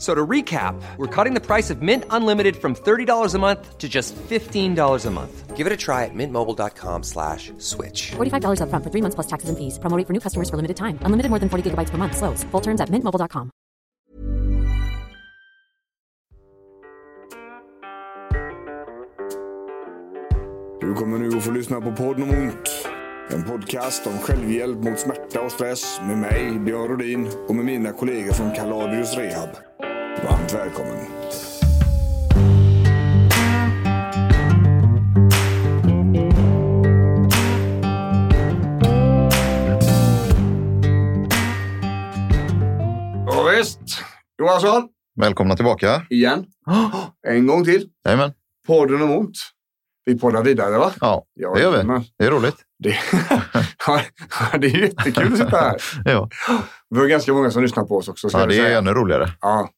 F- So to recap, we're cutting the price of Mint Unlimited from $30 a month to just $15 a month. Give it a try at mintmobile.com slash switch. $45 upfront for three months plus taxes and fees. Promo rate for new customers for limited time. Unlimited more than 40 gigabytes per month. Slows. Full terms at mintmobile.com. Du kommer nu att få lyssna på podden om ont. En podcast om självhjälp mot smärta och stress med mig, Björn Rodin och med mina kollegor från Kaladius Rehab. Varmt välkommen. Ja, visst. Johansson, Välkomna tillbaka. igen. En gång till. Jajamän. Podden om ont. Vi poddar vidare, va? Ja, Ja, det gör vi. jajamän. Det är roligt. Det, det är jättekul att sitta här. Ja, Vi har ganska många som lyssnar på oss också. ja det är säga. ännu roligare. Ja,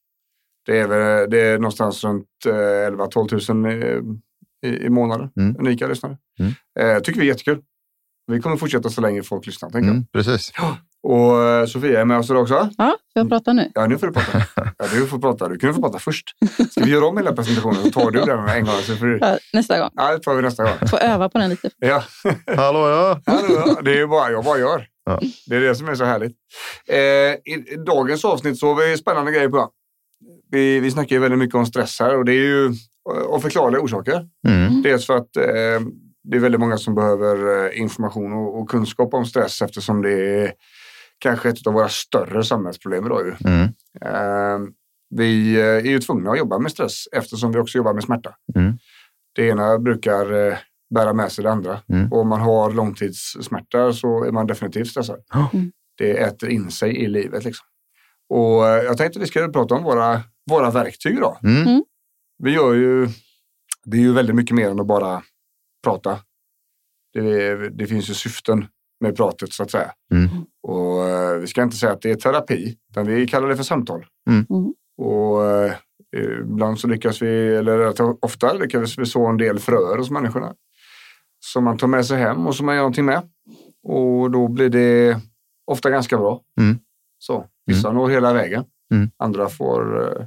det är, väl, det är någonstans runt eh, 11-12 000 i, i, månaden. Mm. Unika lyssnare. Mm. Eh, tycker vi är jättekul. Vi kommer fortsätta så länge folk lyssnar, tänker Mm, precis. jag. Och eh, Sofia är med oss idag också. Ja, jag pratar nu. Ja, nu får du prata. Ja, du får prata. Du kunde få prata först. Ska vi göra om hela presentationen? Så tar du den en gång. Så får du... Ja, nästa gång. Ja, det tar vi nästa gång. Får öva på den lite. Ja, Hallå ja! Ja, det är ju bara jag bara gör. Ja. Det är det som är så härligt. Eh, i, dagens avsnitt så har vi spännande grejer på. Vi, vi snackar ju väldigt mycket om stress här och det är ju av förklarliga orsaker. Mm. Dels för att eh, det är väldigt många som behöver eh, information och, och kunskap om stress eftersom det är kanske ett av våra större samhällsproblem idag. Ju. Mm. Eh, vi eh, är ju tvungna att jobba med stress eftersom vi också jobbar med smärta. Mm. Det ena brukar eh, bära med sig det andra. Mm. Och om man har långtidssmärta så är man definitivt stressad. Mm. Det äter in sig i livet. Liksom. Och eh, jag tänkte att vi ska prata om våra, våra verktyg idag. Mm. Vi gör ju, det är ju väldigt mycket mer än att bara prata. Det, det finns ju syften med pratet så att säga. Mm. Och eh, vi ska inte säga att det är terapi, utan vi kallar det för samtal. Mm. Mm. Och eh, ibland så lyckas vi, eller ofta lyckas vi så en del fröer hos människorna. Som man tar med sig hem och som man gör någonting med. Och då blir det ofta ganska bra. Mm. Så, vissa når hela vägen. Mm. Andra får eh,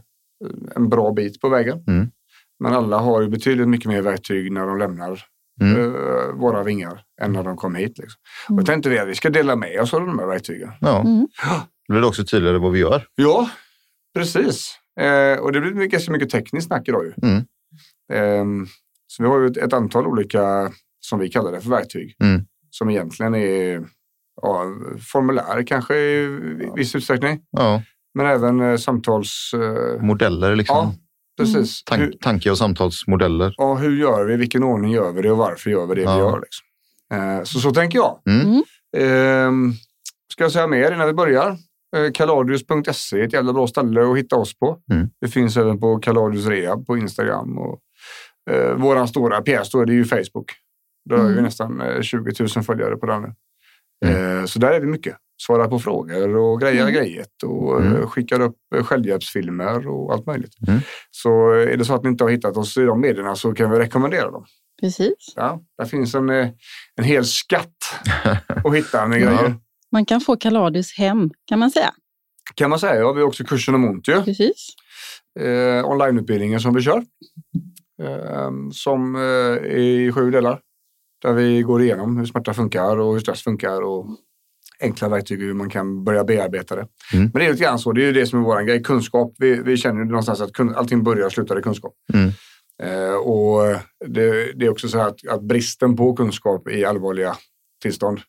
en bra bit på vägen. Mm. Men alla har ju betydligt mycket mer verktyg när de lämnar Mm. eh, våra vingar än när de kom hit. Liksom. Mm. Och tänkte vi att vi ska dela med oss av de här verktygen. Ja. Mm. Då blir det också tydligare vad vi gör. Ja, precis. Eh, och det blir mycket- ganska mycket tekniskt snack idag. Ju. Mm. Ehm, så vi har ju ett, ett antal olika, som vi kallar det för verktyg, Mm. som egentligen är ja, formulär kanske i viss utsträckning, Ja. men även eh, samtals... Eh, Modeller liksom. ja, precis. Tank, Hur, tanke och samtalsmodeller. ja, hur gör vi? Vilken ordning gör vi det och varför gör vi det Ja. vi gör? Liksom. Eh, så så tänker jag. Mm. Ehm, ska jag säga mer innan vi börjar? Kaladius.se är ett jävla bra ställe att hitta oss på. Mm. Det finns även på Kaladius Rehab på Instagram. Och, eh, våran stora pjäs då är det ju Facebook. Där har vi Mm. nästan eh, 20 000 följare på den nu. Mm. Eh, så där är vi mycket. Svarar på frågor och grejer Mm. grejet och eh, Mm. skickar upp eh, självhjälpsfilmer och allt möjligt. Mm. Så är det så att ni inte har hittat oss i de medierna så kan vi rekommendera dem. Precis. Ja, där finns en, en hel skatt att hitta med Ja. grejer. Man kan få Kaladius hem, kan man säga. kan man säga. Ja, vi har också kursen om ont ju. Precis. Eh, onlineutbildningen som vi kör. Eh, som eh, är i sju delar. Där vi går igenom hur smärta funkar och hur stress funkar och enkla verktyg hur man kan börja bearbeta det. Mm. Men det är lite grann så. Det är ju det som är vår grej. Kunskap. Vi, vi känner ju någonstans att kun, allting börjar och slutar i kunskap. Mm. Eh, och det, det är också så här att, att bristen på kunskap i allvarliga tillstånd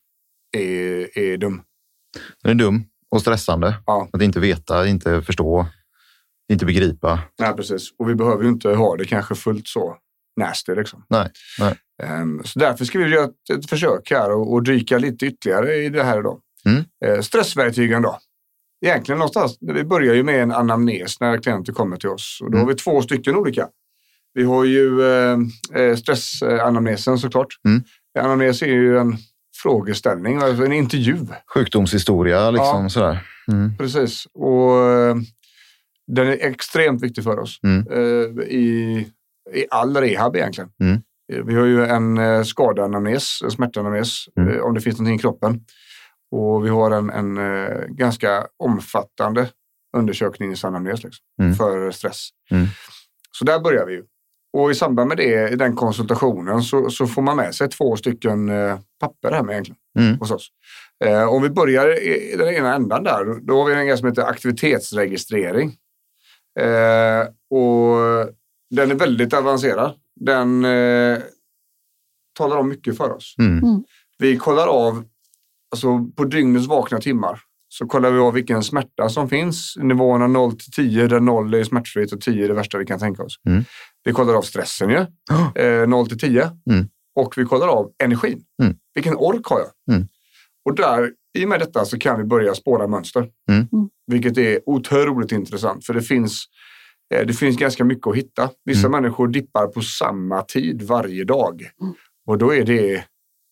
är, är dum. Den är dum. Och stressande. Ja. Att inte veta, inte förstå, inte begripa. Nej, precis. Och vi behöver ju inte ha det kanske fullt så nasty. Liksom. Nej, nej. Ehm, Så därför ska vi göra ett, ett försök här och, och dyka lite ytterligare i det här idag. Mm. Eh, stressverktygen då. Egentligen någonstans, vi börjar ju med en anamnes när klienter kommer till oss. Och då har Mm. vi två stycken olika. Vi har ju eh, eh, stressanamnesen såklart. Mm. Anamnes är ju en frågeställning, alltså en intervju. Sjukdomshistoria, liksom Ja. sådär. Mm. Precis. Och den är extremt viktig för oss Mm. eh, i, i all rehab egentligen. Eh, Vi har ju en eh, skadeanamnes, en smärtanamnes, Mm. eh, om det finns någonting i kroppen. Och vi har en, en ganska omfattande undersökningsanamnes liksom, Mm. för stress. Mm. Så där börjar vi ju. Och i samband med det, i den konsultationen, så, så får man med sig två stycken papper här med egentligen Mm. hos oss. Eh, om vi börjar i den ena ändan där, då har vi en grej som heter aktivitetsregistrering. Eh, och den är väldigt avancerad. Den eh, talar om mycket för oss. Mm. Vi kollar av, alltså på dygnets vakna timmar, så kollar vi av vilken smärta som finns. Nivåerna 0 till 10, där 0 är smärtfritt och 10 är det värsta vi kan tänka oss. Mm. Vi kollar av stressen ju, Ja. eh, 0 till 10. Mm. Och vi kollar av energin. Mm. Vilken ork har jag? Mm. Och där, i och med detta så kan vi börja spåra mönster. Mm. Mm. Vilket är otroligt intressant, för det finns, det finns ganska mycket att hitta. Vissa Mm. människor dippar på samma tid varje dag. Och då är det,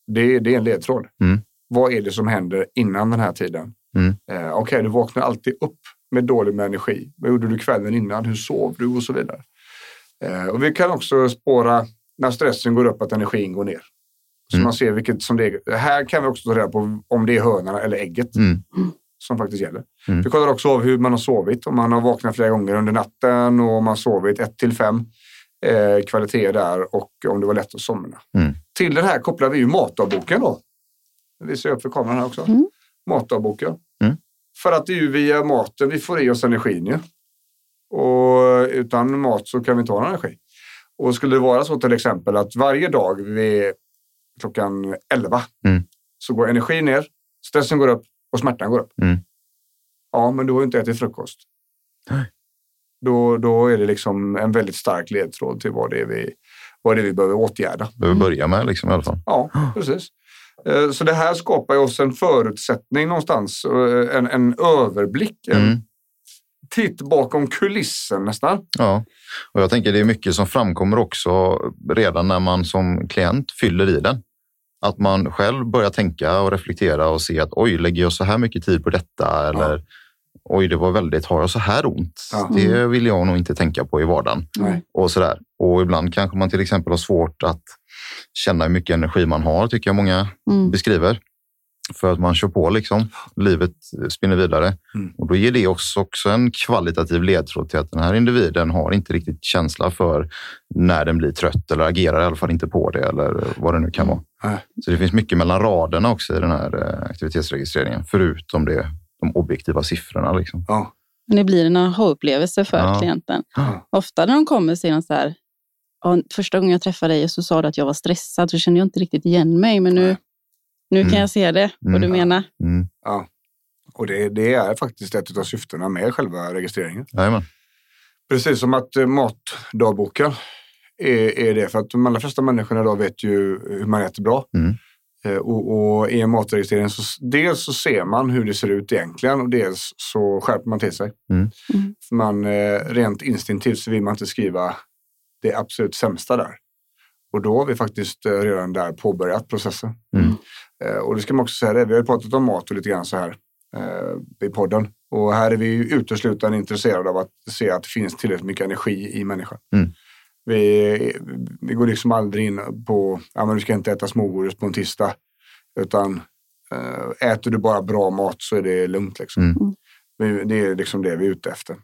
det, det är en ledtråd. Mm. Vad är det som händer innan den här tiden? Mm. Eh, Okej, du vaknar alltid upp med dålig med energi. Vad gjorde du kvällen innan? Hur sov du? Och så vidare. Eh, och vi kan också spåra när stressen går upp att energin går ner. Så Mm. man ser vilket som det är. Här kan vi också ta reda på om det är hönan eller ägget Mm. Som faktiskt gäller. Mm. Vi kollar också av hur man har sovit. Om man har vaknat flera gånger under natten och om man har sovit 1 till 5 eh, kvalitet där och om det var lätt att somna. Mm. Till den här kopplar vi ju matdagboken då. Det visar jag upp för kameran här också. Mm. Matdagboken. Mm. För att det är ju via maten vi får i oss energin ju. Och utan mat så kan vi inte ha någon energi. Och skulle det vara så till exempel att varje dag vid klockan 11 Mm. så går energin ner, stressen går upp och smärtan går upp. Mm. Ja, men du har ju inte ätit frukost. Nej. Då, då är det liksom en väldigt stark ledtråd till vad det är vi, vad det vi behöver åtgärda. Behöver börja med liksom, i alla fall. Ja, precis. Eh, Så det här skapar ju oss en förutsättning någonstans, eh, en, en överblick, en Mm. titt bakom kulissen nästan. Ja, och jag tänker det är mycket som framkommer också redan när man som klient fyller i den. Att man själv börjar tänka och reflektera och se att oj, lägger jag så här mycket tid på detta? Eller oj, det var väldigt, har jag så här ont? Ja. Det vill jag nog inte tänka på i vardagen. Nej. Och sådär. Och ibland kanske man till exempel har svårt att känna hur mycket energi man har, tycker jag många Mm. beskriver. För att man kör på liksom. Livet spinner vidare. Mm. Och då ger det också, också en kvalitativ ledtråd till att den här individen har inte riktigt känsla för när den blir trött eller agerar i alla fall inte på det eller vad det nu kan vara. Nej. Så det finns mycket mellan raderna också i den här eh, aktivitetsregistreringen, förutom det, de objektiva siffrorna. Liksom. Ja. Men det blir en aha-upplevelse för Ja. klienten. Ja. Ofta när de kommer säger de så här, "Ja, första gången jag träffade dig så sa du att jag var stressad, så kände jag inte riktigt igen mig, men nu, Nej. Nu kan Mm. jag se det, vad Mm. du menar. Mm. Ja. Och det, det är faktiskt ett av syftena med själva registreringen. Jajamän. Precis som att eh, matdagboken är, är det. För att de allra flesta människorna idag vet ju hur man äter bra. Mm. Eh, Och, och i en matregistrering så dels så ser man hur det ser ut egentligen och dels så skärper man till sig. Mm. Mm. För man eh, rent instinktivt så vill man inte skriva det absolut sämsta där. Och då har vi faktiskt redan där påbörjat processen. Mm. Eh, Och det ska man också säga, det. vi har ju pratat om mat och lite grann så här eh, i podden. Och här är vi ju uteslutande intresserade av att se att det finns tillräckligt mycket energi i människan. Mm. Vi, vi går liksom aldrig in på, ja men du ska inte äta smågodis på en tisdag. Utan eh, äter du bara bra mat så är det lugnt liksom. Mm. Vi, det är liksom det vi är ute efter.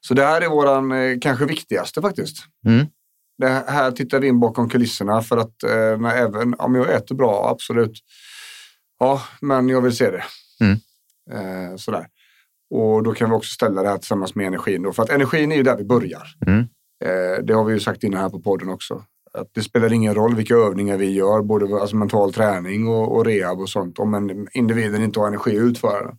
Så det här är våran kanske viktigaste faktiskt. Mm. Det här tittar vi in bakom kulisserna för att eh, när även om jag äter bra, absolut. Ja, men jag vill se det. Mm. Eh, sådär. Och då kan vi också ställa det här tillsammans med energin. Då, för att energin är ju där vi börjar. Mm. Eh, det har vi ju sagt innan här på podden också. Att det spelar ingen roll vilka övningar vi gör, både alltså mental träning och, och rehab och sånt, om en, individen inte har energi att utföra den.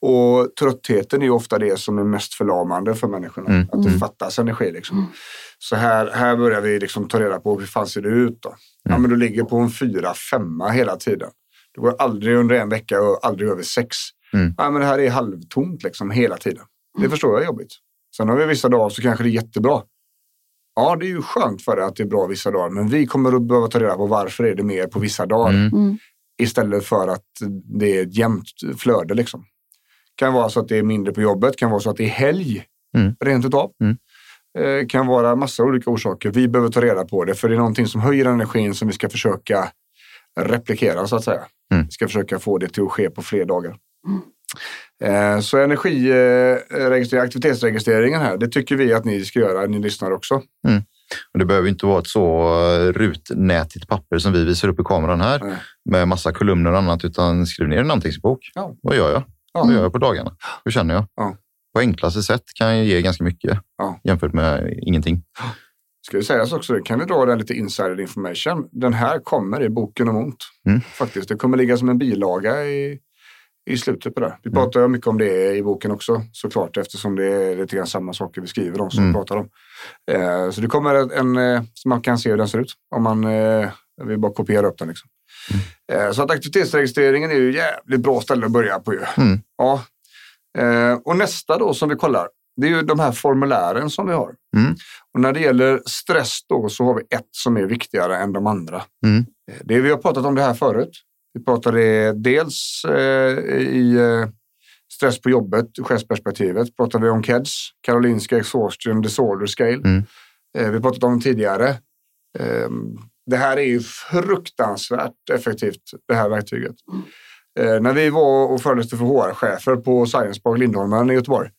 Och tröttheten är ju ofta det som är mest förlamande för människorna. Mm. Att det fattas energi. Liksom. Så här, här börjar vi liksom ta reda på hur fan ser det ut då? Ja, men du ligger på en fyra, femma hela tiden. Du går aldrig under en vecka och aldrig över sex. Mm. Ja, men det här är halvtomt liksom hela tiden. Det förstår jag är jobbigt. Sen har vi vissa dagar så kanske det är jättebra. Ja, det är ju skönt för dig att det är bra vissa dagar, men vi kommer att behöva ta reda på varför är det mer på vissa dagar Mm. Mm. istället för att det är ett jämnt flöde. Liksom. Kan vara så att det är mindre på jobbet, kan vara så att det är helg Mm. rent utav. Mm. Eh, kan vara massa olika orsaker. Vi behöver ta reda på det, för det är någonting som höjer energin som vi ska försöka replikera så att säga. Mm. Vi ska försöka få det till att ske på fler dagar. Eh, Så energiregistrering, aktivitetsregistreringen här, det tycker vi att ni ska göra, ni lyssnar också. Och det behöver inte vara ett så eh, rutnätigt papper som vi visar upp i kameran här Nej. med massa kolumner och annat, utan skriv ner en anteckningsbok. Ja. Vad gör jag? Ja. Vad gör jag på dagarna? Hur känner jag? Ja. På enklaste sätt kan jag ge ganska mycket Ja. jämfört med ingenting. Ska det sägas också, kan vi dra den lite insider information. Den här kommer i boken om ont. Mm. Faktiskt, det kommer ligga som en bilaga i, i slutet på det. Vi Mm. pratar mycket om det i boken också såklart eftersom det är lite grann samma saker vi skriver om som Mm. vi pratar om. Eh, så det kommer en, en eh, så man kan se hur den ser ut om man eh, vill bara kopiera upp den. Liksom. Mm. Eh, så att aktivitetsregistreringen är ju jävligt bra ställe att börja på ju. Mm. Ja. Eh, och nästa då som vi kollar, det är ju de här formulären som vi har. Mm. Och när det gäller stress då så har vi ett som är viktigare än de andra. Mm. Eh, Det, vi har pratat om det här förut. Vi pratade dels i stress på jobbet, chefsperspektivet, pratade vi om KEDS, Karolinska Exhaustion Disorder Scale. Mm. Vi pratade om tidigare. Det här är ju fruktansvärt effektivt, det här verktyget. Eh, när vi var och föreläste för HR-chefer på Science Park Lindholmen i Göteborg.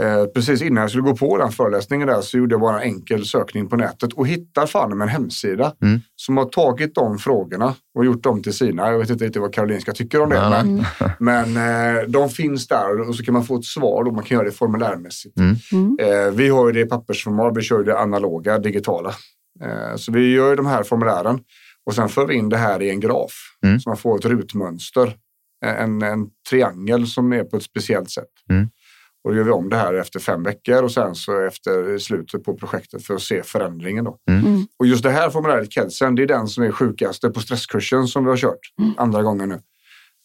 Eh, precis innan jag skulle gå på den föreläsningen där så gjorde jag bara en enkel sökning på nätet och hittar fan en hemsida Mm. som har tagit de frågorna och gjort dem till sina. Jag vet inte riktigt vad Karolinska tycker om det. Nej, men men eh, de finns där och så kan man få ett svar och man kan göra det formulärmässigt. Mm. Mm. Eh, vi har ju det i pappersformat, vi kör det analoga, digitala. Eh, så vi gör ju de här formulären och sen för vi in det här i en graf Mm. så man får ett rutmönster. En, en triangel som är på ett speciellt sätt. Mm. Och då gör vi om det här efter fem veckor och sen så efter slutet på projektet för att se förändringen. Då. Mm. Och just det här formuläret, Kedsen, det är den som är sjukaste på stresskursen som vi har kört andra gången nu.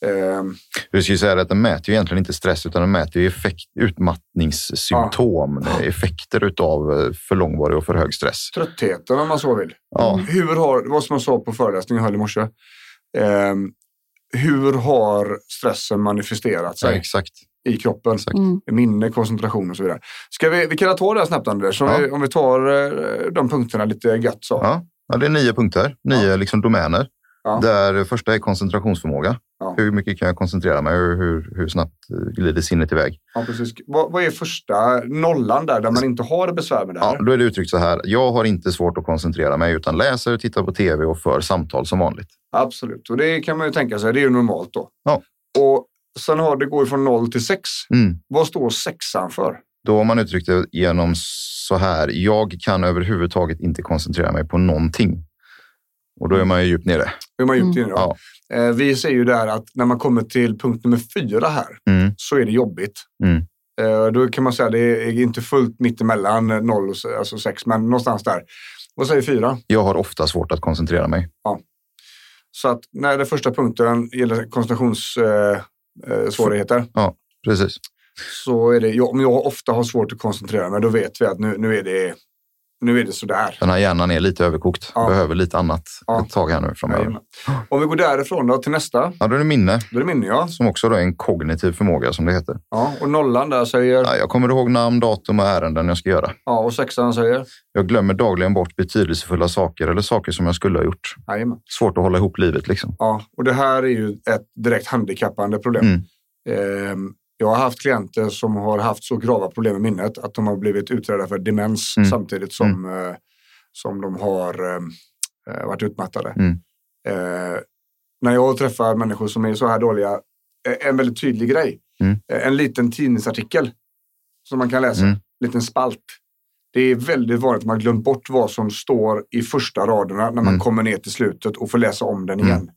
Ehm, Vi ska ju säga att den mäter ju egentligen inte stress utan den mäter ju effekt, utmattningssymptom, effekter utav eh, för långvarig och för hög stress. tröttheten om man så vill. Ja. Hur har, det var som jag sa på föreläsningen jag höll i morse. Ehm, hur har stressen manifesterat Ja, sig exakt. i kroppen? Exakt. Mm. Minne, koncentration och så vidare. Ska vi, vi kan ta det här snabbt Anders, om, Ja. vi, om vi tar eh, de punkterna lite gött så. Ja. Ja, det är nio punkter, nio liksom domäner. Ja. Där första är koncentrationsförmåga. Ja. Hur mycket kan jag koncentrera mig? Hur, hur, hur snabbt eh, glider sinnet iväg? Ja, precis. Vad, vad är första nollan där, där man inte har besvär med det här? Ja, då är det uttryckt så här. Jag har inte svårt att koncentrera mig utan läser, och tittar på tv och för samtal som vanligt. Absolut, och det kan man ju tänka sig, det är ju normalt då. Ja. Och sen har det går från 0 till 6. Mm. Vad står sexan för? Då har man uttryckt det genom så här. Jag kan överhuvudtaget inte koncentrera mig på någonting. Och då är man ju djupt nere. Hur är man djupt inne då? Ja. Eh, vi ser ju där att när man kommer till punkt nummer fyra här Mm. så är det jobbigt. Mm. Eh, då kan man säga att det är inte fullt mittemellan 0 och se- alltså 6, men någonstans där. Vad säger fyra? Jag har ofta svårt att koncentrera mig. Så att när den första punkten gäller koncentrationssvårigheter eh, eh, svårigheter, Precis. så är det, ja, om jag ofta har svårt att koncentrera mig, då vet vi att nu, nu, är, det, nu är det sådär. Den här hjärnan är lite överkokt. Ja. Behöver lite annat Ja. ett tag här nu framöver. Jajamän. Om vi går därifrån då till nästa, Ja, då är det minne då är det minne ja. som också då är en kognitiv förmåga som det heter. ja. Och nollan där säger, Ja, jag kommer ihåg namn, datum och ärenden jag ska göra. ja, och sexan säger, Jag glömmer dagligen bort betydelsefulla saker eller saker som jag skulle ha gjort. jajamän. Svårt att hålla ihop livet liksom. Ja, och det här är ju ett direkt handikappande problem. Mm. Ehm, jag har haft klienter som har haft så grava problem med minnet att de har blivit utredda för demens Mm. samtidigt som, eh, som de har eh, varit utmattade. Mm. Eh, när jag träffar människor som är så här dåliga, eh, en väldigt tydlig grej. Mm. Eh, en liten tidningsartikel som man kan läsa, Mm. en liten spalt. Det är väldigt vanligt att man glömt bort vad som står i första raderna när man Mm. kommer ner till slutet och får läsa om den Mm. igen.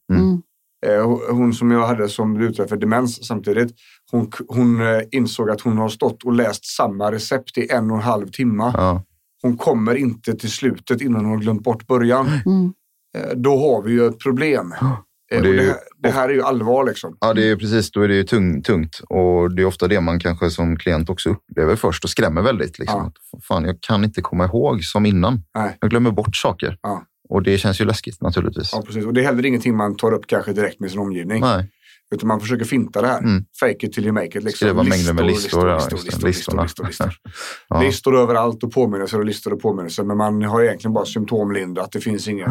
Eh, hon som jag hade som blev utredd för demens samtidigt, hon, hon eh, insåg att hon har stått och läst samma recept i en och en halv timme. Ja. Hon kommer inte till slutet innan hon har glömt bort början. Mm. Eh, Då har vi ju ett problem. Och Och det ju- här, det här är ju allvar liksom. Ja, det är precis. Då är det ju tung, tungt och det är ofta det man kanske som klient också upplever först och skrämmer väldigt. Liksom. Ja. Fan, jag kan inte komma ihåg som innan. Nej. Jag glömmer bort saker Ja. Och det känns ju läskigt naturligtvis. Ja, precis. Och det är heller ingenting man tar upp kanske direkt med sin omgivning. Nej, Utan man försöker finta det här. Mm. Fake it till you make it. Liksom. skriva mängder med listor. ja, listor, listor, listor, listor, listor. Ja. Listor överallt och påminnelser och listor och påminnelser. Men man har egentligen bara symptomlindrat. Det finns ingen...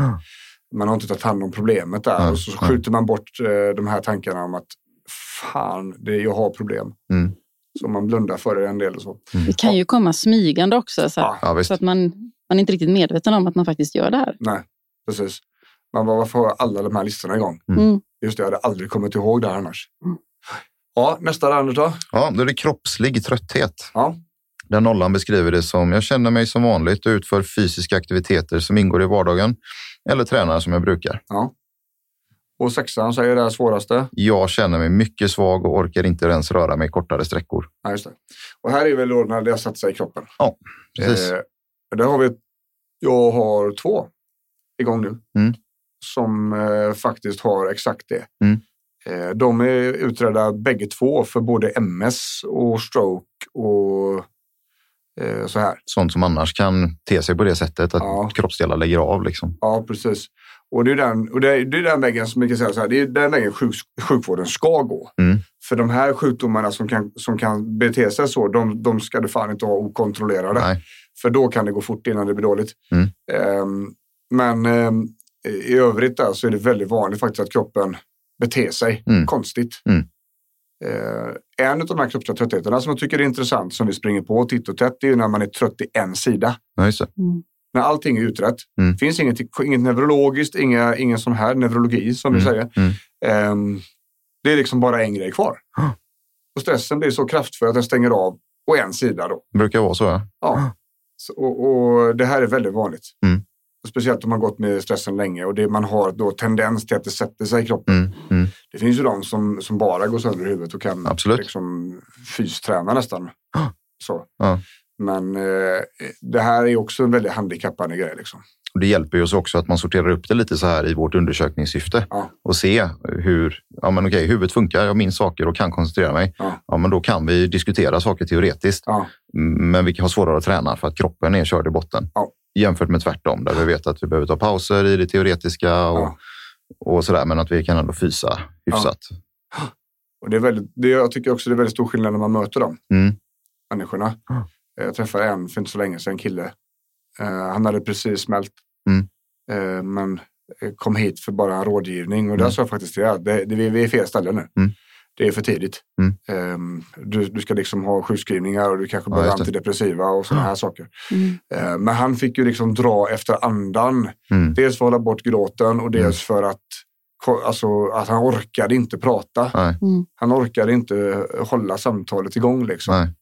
Man har inte tagit hand om problemet där. Ja, Och så ja. skjuter man bort eh, de här tankarna om att fan, det, jag har problem. Mm. Så man blundar för det en del och så. Det kan ju komma smygande också. Så, Ja, så att man, man är inte riktigt medveten om att man faktiskt gör det här. Nej, precis. Man bara, varför har alla de här listorna igång? Mm. Just det, jag hade aldrig kommit ihåg det här annars. Mm. Ja, nästa Anders då? Ja, då är det kroppslig trötthet. Ja. Där nollan beskriver det som jag känner mig som vanligt och utför fysiska aktiviteter som ingår i vardagen eller tränar som jag brukar. ja. Och sexan säger det här svåraste. Jag känner mig mycket svag och orkar inte ens röra mig kortare sträckor. Ja, just det. Och här är väl då när det har satt sig i kroppen. Ja, precis. Eh, där har vi, jag har två igång nu. Mm. Som eh, faktiskt har exakt det. Mm. Eh, de är utredda bägge två för både MS och stroke och eh, så här. Sånt som annars kan te sig på det sättet att Ja. kroppsdelar lägger av. Liksom. Ja, precis. Och det är den, och det är, det är den vägen som kan säga så här, det är den vägen sjuk, sjukvården ska gå. Mm. För de här sjukdomarna som kan, som kan bete sig så, de, de ska du fan inte ha okontrollerade. Nej. För då kan det gå fort innan det blir dåligt. Mm. Ehm, men ehm, i övrigt där så är det väldigt vanligt faktiskt att kroppen beter sig Mm. konstigt. Mm. Eh, en av de här kroppsliga tröttheterna som jag tycker är intressant, som vi springer på titt och tätt, det är ju när man är trött i en sida. Det. Mm. När allting är utrett. Mm. finns inget, inget neurologiskt, inga, ingen sån här neurologi som vi Mm. säger. Mm. Ehm, det är liksom bara en grej kvar. Och stressen blir så kraftfull att den stänger av på en sida. Då. Det brukar vara så. Ja. Ja. Och, och det här är väldigt vanligt. Mm. Speciellt om man gått med stressen länge och det, man har då tendens till att det sätter sig i kroppen. Mm. Mm. Det finns ju de som, som bara går sönder i huvudet och kan Absolut. liksom fysträna nästan. Ah. Så. Ja. Men eh, det här är också en väldigt handikappande grej. Liksom. Och det hjälper ju oss också att man sorterar upp det lite så här i vårt undersökningssyfte Ja. och se hur ja, men okej, huvudet funkar. Jag minns saker och kan koncentrera mig. Ja. Ja, men då kan vi diskutera saker teoretiskt. Ja. Men vi kan ha svårare att träna för att kroppen är körd i botten. Jämfört med tvärtom där vi vet att vi behöver ta pauser i det teoretiska och, och sådär. Men att vi kan ändå fysa hyfsat. Och det är väldigt, det, jag tycker också det är väldigt stor skillnad när man möter dem Mm. människorna. Ja. Jag träffade en för inte så länge sedan, en kille. Eh, han hade precis smält. Mm. Eh, men eh, kom hit för bara rådgivning. Och där Mm. sa jag faktiskt till er, det, det, vi är fel ställe nu. Mm. Det är för tidigt. Mm. Eh, du, du ska liksom ha sjukskrivningar och du kanske Ja, behöver det. antidepressiva och sådana här saker. Mm. Eh, men han fick ju liksom dra efter andan. Mm. Dels för att hålla bort gråten och dels för att, alltså, att han orkade inte prata. Nej, Han orkade inte hålla samtalet igång. Liksom. nej.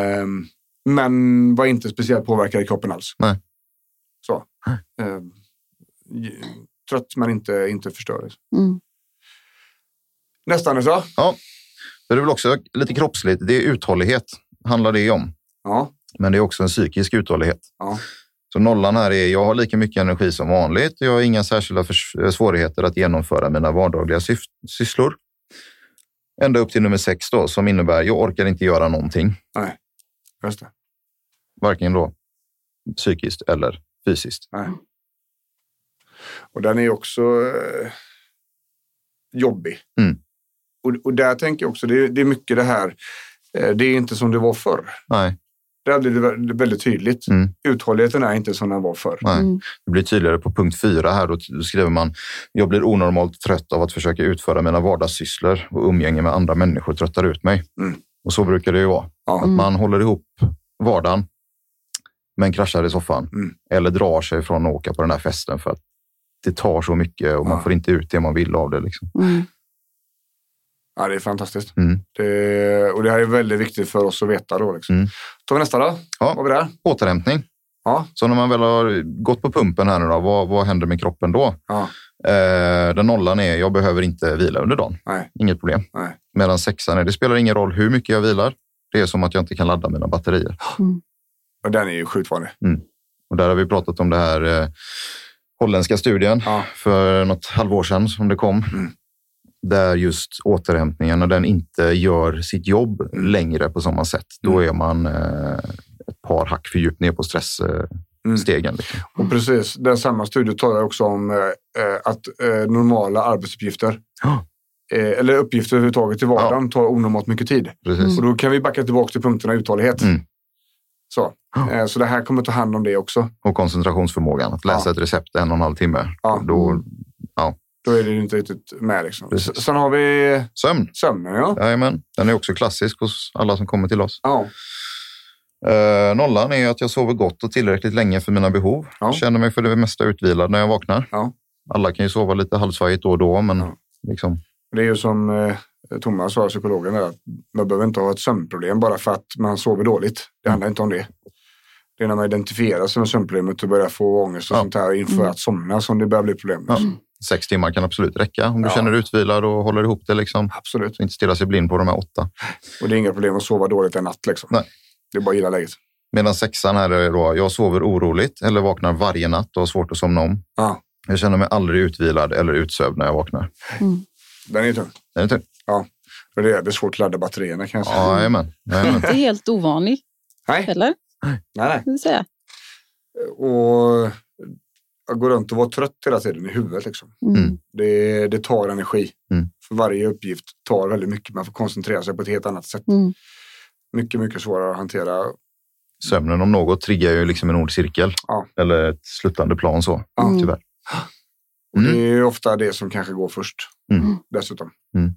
Ehm, men var inte speciellt påverkad i kroppen alls. Nej. J- trött men inte, inte förstörd. Mm. Nästan så. Ja, det är väl också lite kroppsligt. Det är uthållighet, handlar det om. Ja. Men det är också en psykisk uthållighet. Ja. Så nollan här är, jag har lika mycket energi som vanligt. Jag har inga särskilda eh, svårigheter att genomföra mina vardagliga syf- sysslor. Ända upp till nummer sex då, som innebär, jag orkar inte göra någonting. Nej. Just det. Varken då psykiskt eller fysiskt. Nej. Och den är ju också eh, jobbig. Mm. Och, och där tänker jag också, det är, det är mycket det här, eh, det är inte som det var förr. Nej, Där blir det väldigt tydligt. Mm. Uthålligheten är inte som den var förr. nej. Mm. Det blir tydligare på punkt fyra här. Då då skriver man, jag blir onormalt trött av att försöka utföra mina vardagssysslor och umgänge med andra människor tröttar ut mig. Mm. Och så brukar det ju vara. Ja. Att man håller ihop vardagen men kraschar i soffan. Mm. Eller drar sig från att åka på den här festen för att det tar så mycket och man Ja. får inte ut det man vill av det. Liksom. Mm. Ja, det är fantastiskt. Mm. Det, och det här är väldigt viktigt för oss att veta då. Liksom. Mm. Tar vi nästa då? Ja. Vad har vi där? Återhämtning. Ja. Så när man väl har gått på pumpen här nu då, vad, vad händer med kroppen då? Ja. Eh, den nollan är, jag behöver inte vila under dagen. Nej. Inget problem. Nej. Medan sexan är, det spelar ingen roll hur mycket jag vilar. Det är som att jag inte kan ladda mina batterier. Och den är ju sjukt vanlig. Och där har vi pratat om det här eh, holländska studien Ja. för något halvår sedan som det kom. Mm. Där just återhämtningen, när den inte gör sitt jobb längre på samma sätt, då Mm. är man eh, ett par hack för djupt ner på stressstegen. Mm. Eh, stegen, liksom. Och precis, den samma studie talar också om eh, eh, att eh, normala arbetsuppgifter Ja. eh, eller uppgifter överhuvudtaget i vardagen tar onormalt mycket tid. Precis. Och då kan vi backa tillbaka till punkterna uthållighet. Mm. Så. Eh, så det här kommer ta hand om det också. Och koncentrationsförmågan, att läsa Ja. ett recept en och en halv timme. Ja. Då, Då är det inte riktigt med. Liksom. Precis. Sen har vi sömn, sömnen. Ja. Jajamän. den är också klassisk hos alla som kommer till oss. Ja. Eh, nollan är att jag sover gott och tillräckligt länge för mina behov. Ja. Känner mig för det mesta utvilad när jag vaknar. Ja. Alla kan ju sova lite halvsvajigt då och då, men Ja. liksom, Det är ju som eh, Thomas sa, psykologen, att man behöver inte ha ett sömnproblem bara för att man sover dåligt. Det handlar inte om det. Det är när man identifierar sig med sömnproblemet och börjar få ångest och Ja. sånt här inför att somna som det börjar bli problem. Ja. sex timmar kan absolut räcka om du Ja. känner dig utvilad och håller ihop det. Liksom. Absolut. Så inte stirra sig blind på de här åtta. Och det är inga problem att sova dåligt en natt. Liksom. Nej. Det är bara att gilla läget. Medan sexan här är då, jag sover oroligt eller vaknar varje natt och har svårt att somna om. Ja, Jag känner mig aldrig utvilad eller utsövd när jag vaknar. den är tung. Är det inte? För det är det svårt att ladda batterierna kan jag säga. Ja, jajamän. jajamän. Inte helt ovanlig Nej, heller, nej, nej. vill säga. Och att gå runt och vara trött hela tiden i huvudet. Liksom. Mm. Det, det tar energi. Mm. För varje uppgift tar väldigt mycket. Man får koncentrera sig på ett helt annat sätt. Mm. Mycket, mycket svårare att hantera. Sömnen om något triggar ju liksom en ond cirkel. Ja. Eller ett sluttande plan så, Ja. tyvärr. Och Mm. Det är ju ofta det som kanske går först. Mm. Dessutom. Mm.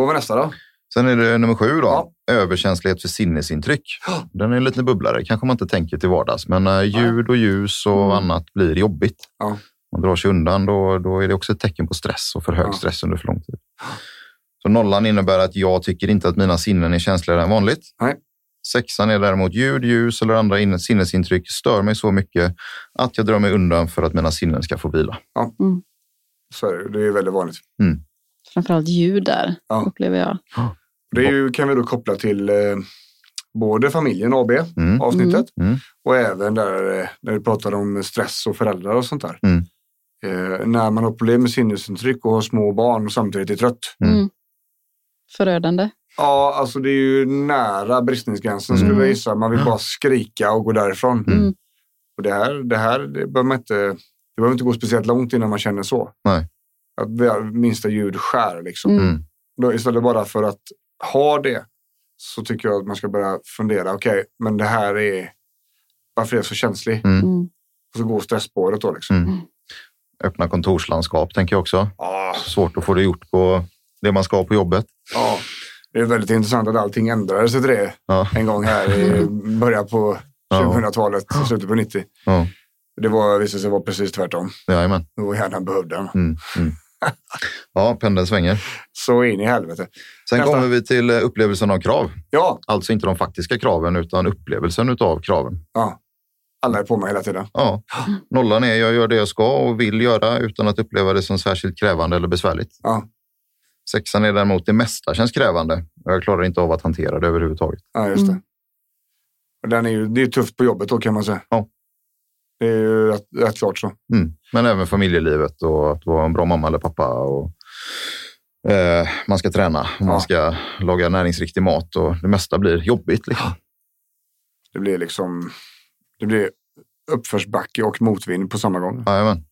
Vad var nästa då? Sen är det nummer sju då. Ja. Överkänslighet för sinnesintryck. Ja. Den är en liten bubblare. kanske man inte tänker till vardags. Men när ljud och ljus och Mm. annat blir jobbigt. Ja. Man drar sig undan. Då, då är det också ett tecken på stress och för hög Ja. stress under för lång tid. Så nollan innebär att jag tycker inte att mina sinnen är känsligare än vanligt. Nej. Sexan är däremot ljud, ljus eller andra in- sinnesintryck stör mig så mycket att jag drar mig undan för att mina sinnen ska få vila. Så är det, det är väldigt vanligt. Framförallt ljud där, Ja. upplever jag. Det är ju, kan vi då koppla till eh, både familjen AB, Mm. avsnittet, Mm. och även där, eh, när vi pratade om stress och föräldrar och sånt där. Mm. Eh, när man har problem med sinnesintryck och har små barn och samtidigt är trött. Mm. Mm. Förödande. Ja, alltså det är ju nära bristningsgränsen skulle Mm. jag gissa. Man vill bara skrika och gå därifrån. Mm. Och det här, det här det behöver man inte, det behöver inte gå speciellt långt innan man känner så. Nej. Att det minsta ljud skär liksom. Mm. Då, istället bara för att ha det så tycker jag att man ska börja fundera. Okej, men det här är varför är jag så känslig? Mm. Mm. Och så går stressspåret då liksom. Mm. Öppna kontorslandskap tänker jag också. Ja, Svårt att få det gjort på det man ska på jobbet. ja. Det är väldigt intressant att allting ändrades till det Ja. en gång här i början på Ja. 2000-talet, slutet på 90. Det var, visade sig vara precis tvärtom. Jajamän. Det var hjärnan behövde den. Mm. Mm. Ja, pendeln svänger. Så in i helvete. Sen Nästa. kommer vi till eh, upplevelsen av krav. Ja, Alltså inte de faktiska kraven utan upplevelsen av kraven. ja. Alla är på mig hela tiden. Ja. Nollan är jag gör det jag ska och vill göra utan att uppleva det som särskilt krävande eller besvärligt. Ja, Sexan är däremot det mesta känns krävande och jag klarar inte av att hantera det överhuvudtaget. ja just det. Mm. Och den är ju, det är tufft på jobbet då kan man säga. Ja. Det är ju rätt, rätt klart så. Mm. Men även familjelivet och att vara en bra mamma eller pappa. Och, eh, man ska träna och man Ja. ska laga näringsriktig mat och det mesta blir jobbigt. Liksom. Det blir liksom det blir uppförsbacke och motvind på samma gång. Jajamän.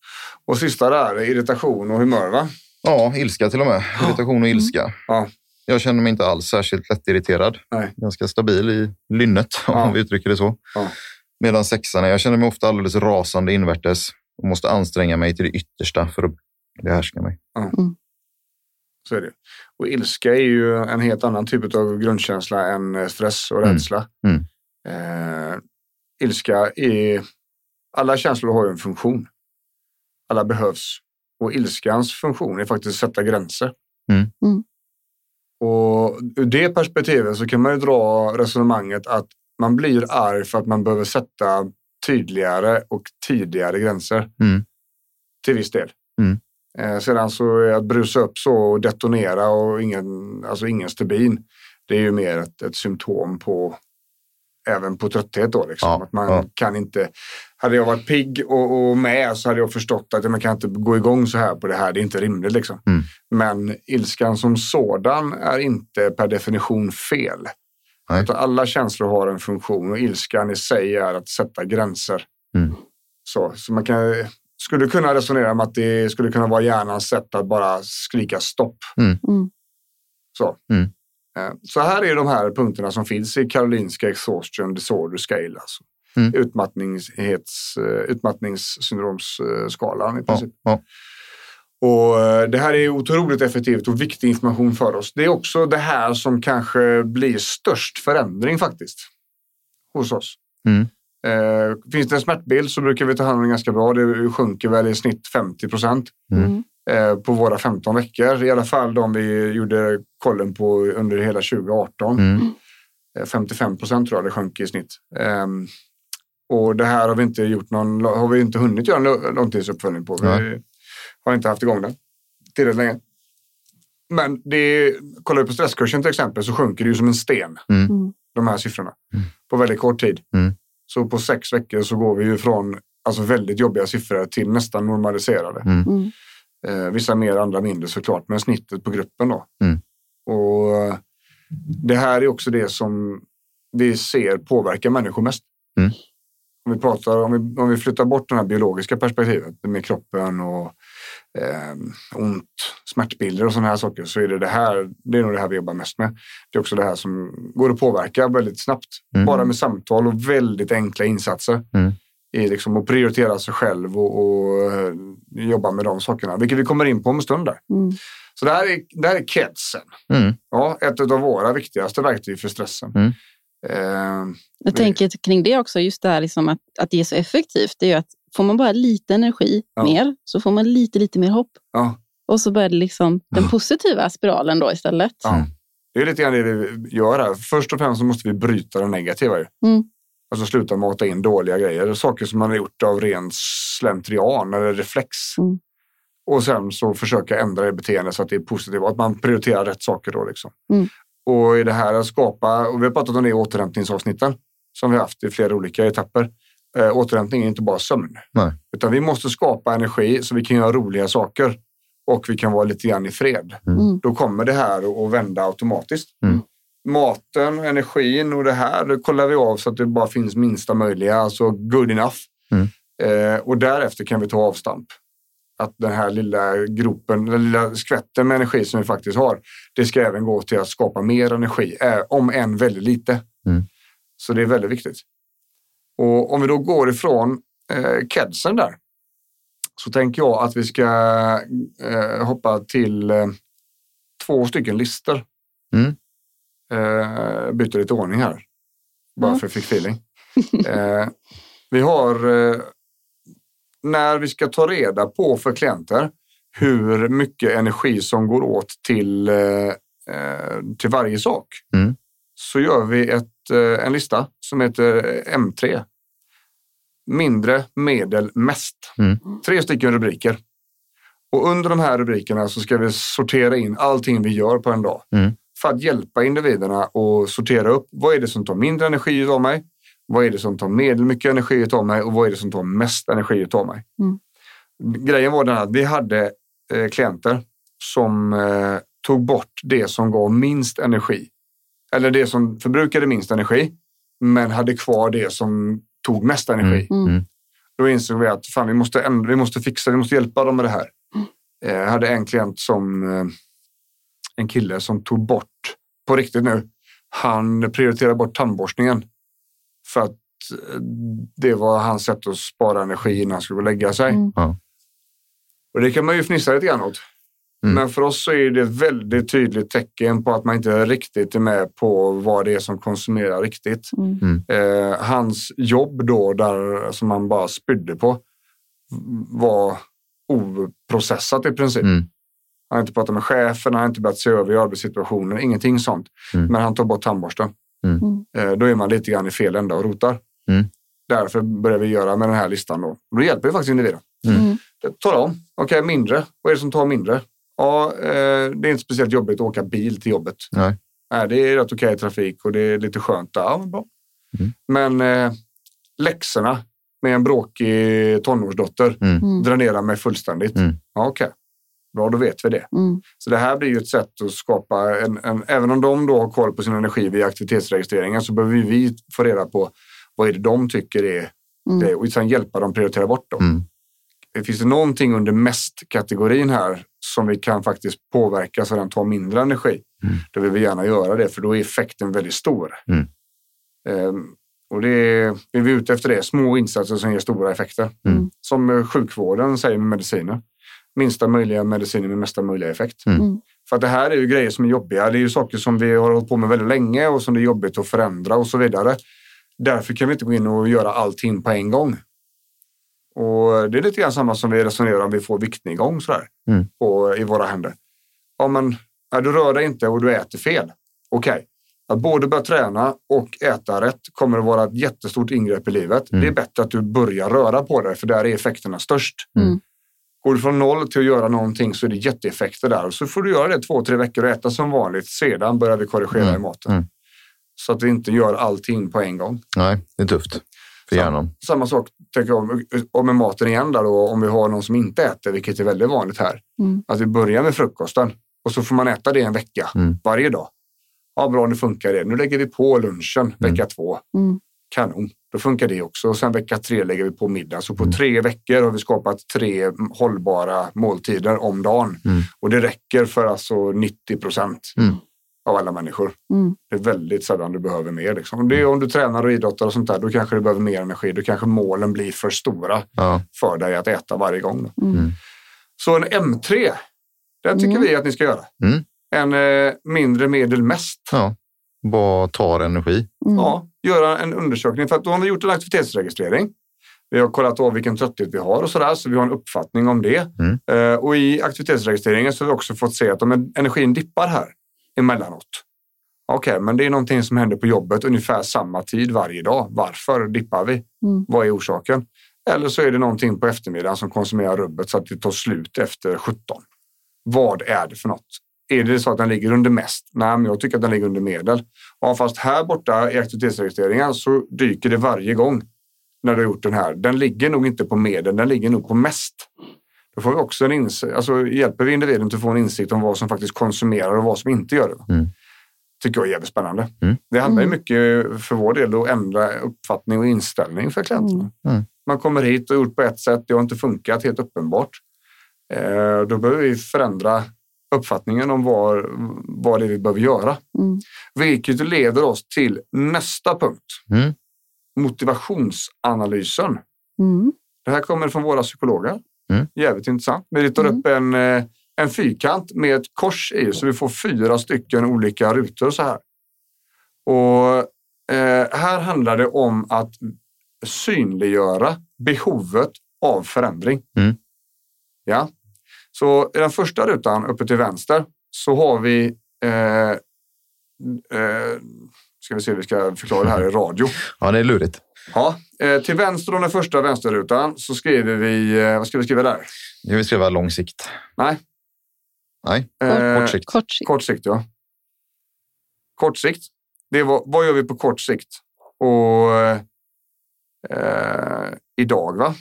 Och sista där är irritation och humör va? Ja, ilska till och med. Irritation och ilska. Ja. Jag känner mig inte alls särskilt lättirriterad. Nej. Ganska stabil i lynnet, Ja. om vi uttrycker det så. Ja. Medan sexan, är- jag känner mig ofta alldeles rasande invärtes och måste anstränga mig till det yttersta för att behärska mig. Så är det. Och ilska är ju en helt annan typ av grundkänsla än eh, stress och Mm. rädsla. Mm. Eh, ilska är... Alla känslor har ju en funktion. Alla behövs. Och ilskans funktion är faktiskt att sätta gränser. Mm. Mm. Och ur det perspektivet så kan man ju dra resonemanget att man blir arg för att man behöver sätta tydligare och tidigare gränser. Mm. Till viss del. Mm. Eh, sedan så att brusa upp så och detonera och ingen, alltså ingen stubin. Det är ju mer ett, ett symptom på även på trötthet då. Liksom. Ja, Att man ja. kan inte, hade jag varit pigg och, och med så hade jag förstått att man kan inte gå igång så här på det här. Det är inte rimligt liksom. Mm. Men ilskan som sådan är inte per definition fel. Nej. Utan alla känslor har en funktion och ilskan i sig är att sätta gränser. Mm. Så, så man kan, skulle kunna resonera om att det skulle kunna vara hjärnans sätt att bara skrika stopp. Mm. Så. Mm. Eh, så här är de här punkterna som finns i Karolinska Exhaustion Disorder Scale. Alltså. Mm. Eh, utmattningssyndromsskalan i Ja, princip. ja. Och eh, det här är otroligt effektivt och viktig information för oss. Det är också det här som kanske blir störst förändring faktiskt hos oss. Mm. Eh, finns det en smärtbild så brukar vi ta hand om den ganska bra. Det sjunker väl i snitt 50 procent Mm. eh, på våra 15 veckor. I alla fall de vi gjorde kollen på under hela 2018. Mm. Eh, 55 procent tror jag det sjönk i snitt. Ehm, och det här har vi inte gjort någon, har vi inte hunnit göra en långtidsuppföljning på. Vi. Har inte haft igång den tillräckligt länge. Men det, kollar vi på stresskursen till exempel så sjunker det ju som en sten. Mm. De här siffrorna. Mm. På väldigt kort tid. Mm. Så på sex veckor så går vi ju från alltså, väldigt jobbiga siffror till nästan normaliserade. Mm. Mm. Eh, vissa mer, andra mindre såklart. Men snittet på gruppen då. Mm. Och det här är också det som vi ser påverkar människor mest. Mm. Om vi, pratar, om, vi, om vi flyttar bort det här biologiska perspektivet med kroppen och eh, ont, smärtbilder och sådana här saker så är det det här, det är nog det här vi jobbar mest med. Det är också det här som går att påverka väldigt snabbt. Mm. Bara med samtal och väldigt enkla insatser. Mm. I liksom att prioritera sig själv och, och eh, jobba med de sakerna. Vilket vi kommer in på om en stund där. Mm. Så det här är, det här är kedsen. Mm. Ja, ett av våra viktigaste verktyg för stressen. Mm. Eh, Jag tänker kring det också, just det här liksom att, att det är så effektivt. Det är ju att får man bara lite energi Ja. mer så får man lite, lite mer hopp. ja, Och så börjar det liksom den positiva spiralen då istället. ja. Det är lite grann det vi gör här. Först och främst så måste vi bryta det negativa. Ju. Mm. Alltså sluta mata in dåliga grejer. Saker som man har gjort av ren slentrian eller reflex. Mm. Och sen så försöka ändra det beteendet så att det är positivt. och Att man prioriterar rätt saker då. Liksom. Mm. Och i det här att skapa, och vi har pratat om det i återhämtningsavsnitten som vi har haft i flera olika etapper. Eh, återhämtning är inte bara sömn. Nej. Utan vi måste skapa energi så vi kan göra roliga saker. Och vi kan vara lite grann i fred. Mm. Då kommer det här att- att vända automatiskt. Mm. Maten, energin och det här det kollar vi av så att det bara finns minsta möjliga, alltså good enough. Mm. Eh, och därefter kan vi ta avstamp. Att den här lilla gropen, den lilla skvätten med energi som vi faktiskt har, det ska även gå till att skapa mer energi, eh, om än väldigt lite. Mm. Så det är väldigt viktigt. Och om vi då går ifrån eh, kedsen där, så tänker jag att vi ska eh, hoppa till eh, två stycken listor. Mm. Eh, byter lite ordning här. Bara Mm. för jag fick feeling. eh, vi har eh, när vi ska ta reda på för klienter hur mycket energi som går åt till, eh, till varje sak. Mm. Så gör vi ett, en lista som heter M3. Mindre, medel, mest. Mm. Tre stycken rubriker. Och under de här rubrikerna så ska vi sortera in allting vi gör på en dag. Mm. För att hjälpa individerna att sortera upp. Vad är det som tar mindre energi av mig? Vad är det som tar medelmycket energi av mig? Och vad är det som tar mest energi av mig? Mm. Grejen var den att vi hade eh, klienter som eh, tog bort det som gav minst energi. Eller det som förbrukade minst energi. Men hade kvar det som tog mest energi. Mm. Mm. Då insåg vi att fan, vi, måste ändra, vi måste fixa, vi måste hjälpa dem med det här. Eh, Jag hade en klient som, eh, en kille som tog bort, på riktigt nu, han prioriterade bort tandborstningen. För att eh, det var hans sätt att spara energi innan han skulle gå och lägga sig. Mm. Ja. Och det kan man ju fnissa lite grann åt. Mm. Men för oss så är det ett väldigt tydligt tecken på att man inte riktigt är med på vad det är som konsumerar riktigt. Mm. Eh, hans jobb då, där som han bara spydde på, var oprocessat i princip. Mm. Han har inte pratat med chefen, han har inte börjat se över arbetssituationen, ingenting sånt. Mm. Men han tar bort tandborsten. Mm. Mm. Eh, då är man lite grann i fel ända och rotar. Mm. Därför börjar vi göra med den här listan då. Då hjälper vi faktiskt individen. Mm. Tala om, okej mindre, vad är det som tar mindre? Ja, eh, det är inte speciellt jobbigt att åka bil till jobbet. Nej. Nej, det är rätt okej trafik och det är lite skönt. där. Ja, men bra. Mm. Men eh, läxorna med en bråkig tonårsdotter Mm. Mm. dränerar mig fullständigt. Mm. Ja, okej. Bra, då vet vi det. Mm. Så det här blir ju ett sätt att skapa en, en även om de då har koll på sin energi via aktivitetsregistreringen så behöver vi få reda på vad är det de tycker är Mm. det och sen hjälpa dem prioritera bort dem. Mm. Finns det någonting under mest-kategorin här som vi kan faktiskt påverka så den tar mindre energi, Mm. då vill vi gärna göra det för då är effekten väldigt stor. Mm. Ehm, och det är, är vi ute efter det, små insatser som ger stora effekter. Mm. Som eh, sjukvården säger med mediciner. Minsta möjliga mediciner med mesta möjliga effekt. Mm. Mm. För att det här är ju grejer som är jobbiga. Det är ju saker som vi har hållit på med väldigt länge och som det är jobbigt att förändra och så vidare. Därför kan vi inte gå in och göra allting på en gång. Och det är lite grann samma som vi resonerar om vi får viktnedgång sådär, Mm. på, i våra händer. Ja, men ja, du rör dig inte och du äter fel. Okej, att både börja träna och äta rätt kommer att vara ett jättestort ingrepp i livet. Mm. Det är bättre att du börjar röra på dig för där är effekterna störst. Mm. Går du från noll till att göra någonting så är det jätteeffekter där. Och så får du göra det två, tre veckor och äta som vanligt. Sedan börjar vi korrigera Mm. i maten. Mm. Så att vi inte gör allting på en gång. Nej, det är tufft för hjärnan. Samma sak tänker jag om, om med maten igen där då, om vi har någon som inte äter, vilket är väldigt vanligt här. Mm. Att vi börjar med frukosten och så får man äta det en vecka Mm. varje dag. Ja, bra, nu funkar det. Nu lägger vi på lunchen vecka två. Mm. Kanon, då funkar det också. Och sen vecka tre lägger vi på middag. Så på Mm. tre veckor har vi skapat tre hållbara måltider om dagen. Mm. Och det räcker för alltså 90 procent Mm. Av alla människor. Mm. Det är väldigt sällan du behöver mer. Liksom. Det är om du tränar och idrottar och sånt där, då kanske du behöver mer energi. Då kanske målen blir för stora Ja. för dig att äta varje gång. då. Mm. Så en M3, den tycker Mm. vi att ni ska göra. Mm. En eh, mindre medel mest. ja. Vad tar energi? Mm. Ja, göra en undersökning. För att då har vi gjort en aktivitetsregistrering. Vi har kollat av vilken trötthet vi har och sådär, så vi har en uppfattning om det. Mm. Eh, och i aktivitetsregistreringen så har vi också fått se att om energin dippar här emellanåt. Okej, men det är någonting som händer på jobbet ungefär samma tid varje dag. Varför dippar vi? Mm. Vad är orsaken? Eller så är det någonting på eftermiddagen som konsumerar rubbet så att det tar slut efter 17. Vad är det för något? Är det så att den ligger under mest? Nej, men jag tycker att den ligger under medel. Ja, fast här borta i aktivitetsregistreringen så dyker det varje gång när du har gjort den här. Den ligger nog inte på medel, den ligger nog på mest. Då får vi också en insikt, alltså hjälper vi individen till att få en insikt om vad som faktiskt konsumerar och vad som inte gör det. Mm. Tycker jag är jävligt spännande. Mm. Det handlar ju Mm. mycket för vår del att ändra uppfattning och inställning för klienterna. Mm. Man kommer hit och gjort på ett sätt, det har inte funkat helt uppenbart. Eh, då behöver vi förändra uppfattningen om vad, vad det är vi behöver göra. Mm. Vilket leder oss till nästa punkt. Mm. Motivationsanalysen. Mm. Det här kommer från våra psykologer. Mm. Jävligt intressant. Vi ritar Mm. upp en, eh, en fyrkant med ett kors i så vi får fyra stycken olika rutor så här. Och eh, här handlar det om att synliggöra behovet av förändring. Mm. Ja. Så i den första rutan uppe till vänster så har vi eh, eh, ska vi se hur vi ska förklara det här i radio. Ja, det är lurigt. Ja, eh, till vänster om den första vänsterrutan så skriver vi, eh, vad ska vi skriva där? Nu vill skriva lång sikt. Nej. Nej, Eh, kort sikt. Kort sikt. Kort sikt, ja. Kort sikt. Det var, vad gör vi på kort sikt? Och eh, idag, va?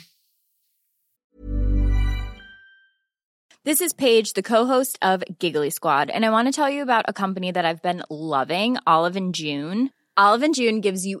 This is Paige, the co-host of Giggly Squad, and I want to tell you about a company that I've been loving, Olive and June. Olive and June gives you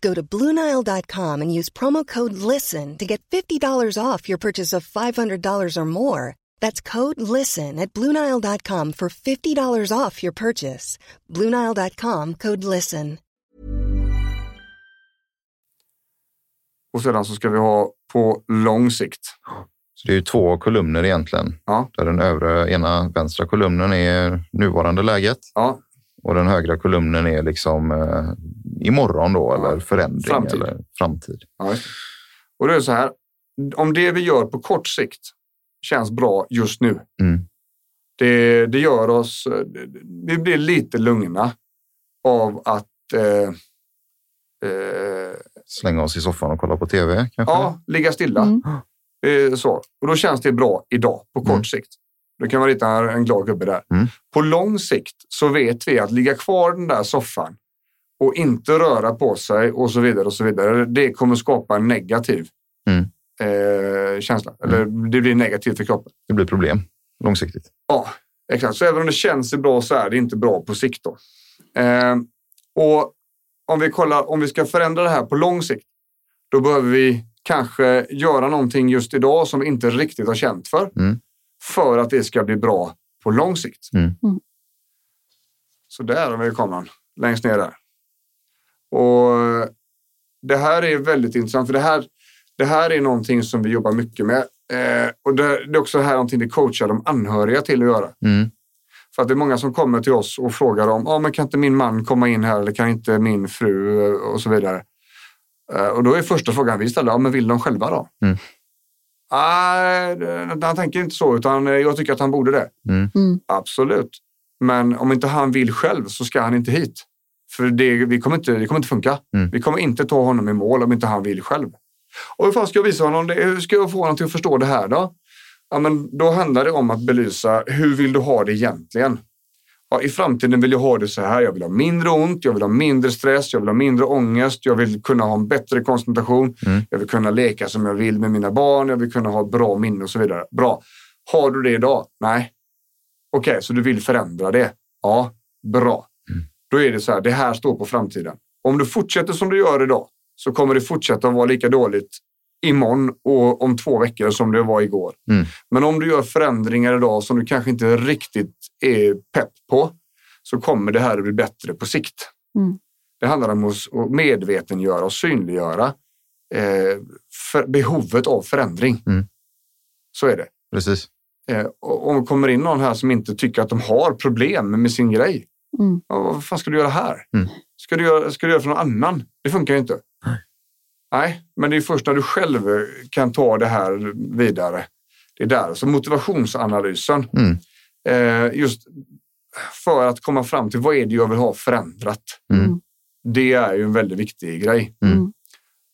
Go to Bluenile.com and use promo code LISTEN to get $50 off your purchase of $500 or more. That's code LISTEN at Bluenile.com for $50 off your purchase. Bluenile.com code LISTEN. Och sedan så ska vi ha på lång sikt. Så det är ju två kolumner egentligen. Ja. Där den övre, ena vänstra kolumnen är nuvarande läget Ja, och den högra kolumnen är liksom eh, imorgon då, eller förändring Framtid. eller framtid. Ja. Och det är så här, om det vi gör på kort sikt känns bra just nu, Mm. det, det gör oss, vi blir lite lugna av att eh, eh, Slänga oss i soffan och kolla på tv kanske? ja, ligga stilla. Mm. Eh, så. Och då känns det bra idag på kort Mm. sikt. Då kan man rita en glad gubbe där. Mm. På lång sikt så vet vi att ligga kvar i den där soffan och inte röra på sig och så vidare och så vidare. Det kommer skapa en negativ Mm. eh, känsla. Eller det blir negativt för kroppen. Det blir problem långsiktigt. Ja, exakt. Så även om det känns bra så är det inte bra på sikt. Då. Eh, och om vi kollar, om vi ska förändra det här på lång sikt, då behöver vi kanske göra någonting just idag som vi inte riktigt har känt för. Mm. För att det ska bli bra på lång sikt. Mm. Mm. Så där har vi kameran, längst ner där. Och det här är väldigt intressant, för det här, det här är någonting som vi jobbar mycket med. Eh, och det, det är också här någonting vi coachar de anhöriga till att göra. Mm. För att det är många som kommer till oss och frågar om, ah, men kan inte min man komma in här eller kan inte min fru och så vidare. Eh, och då är första frågan vi ställer, ah, men vill de själva då? Mm. Nej, han tänker inte så, utan eh, jag tycker att han borde det. Mm. Mm. Absolut. Men om inte han vill själv så ska han inte hit. För det, vi kommer inte, det kommer inte funka. Mm. Vi kommer inte ta honom i mål om inte han vill själv. Och hur fan ska jag visa honom det? Hur ska jag få honom till att förstå det här då? Ja, men då handlar det om att belysa hur vill du ha det egentligen? Ja, I framtiden vill jag ha det så här. Jag vill ha mindre ont, jag vill ha mindre stress, jag vill ha mindre ångest, jag vill kunna ha en bättre koncentration, Mm. jag vill kunna leka som jag vill med mina barn, jag vill kunna ha bra minne och så vidare. Bra. Har du det idag? Nej. Okej, så du vill förändra det? Ja, bra. Då är det så här, det här står på framtiden. Om du fortsätter som du gör idag så kommer det fortsätta vara lika dåligt imorgon och om två veckor som det var igår. Mm. Men om du gör förändringar idag som du kanske inte riktigt är pepp på så kommer det här att bli bättre på sikt. Mm. Det handlar om att medvetengöra och synliggöra eh, för behovet av förändring. Mm. Så är det. Precis. Eh, om det kommer in någon här som inte tycker att de har problem med sin grej. Mm. Ja, vad fan ska du göra här? Mm. Ska, du göra, ska du göra för någon annan? Det funkar ju inte. Nej. Nej, men det är först när du själv kan ta det här vidare. Det är där. Så motivationsanalysen. Mm. Eh, just för att komma fram till vad är det jag vill ha förändrat. Mm. Det är ju en väldigt viktig grej. Mm.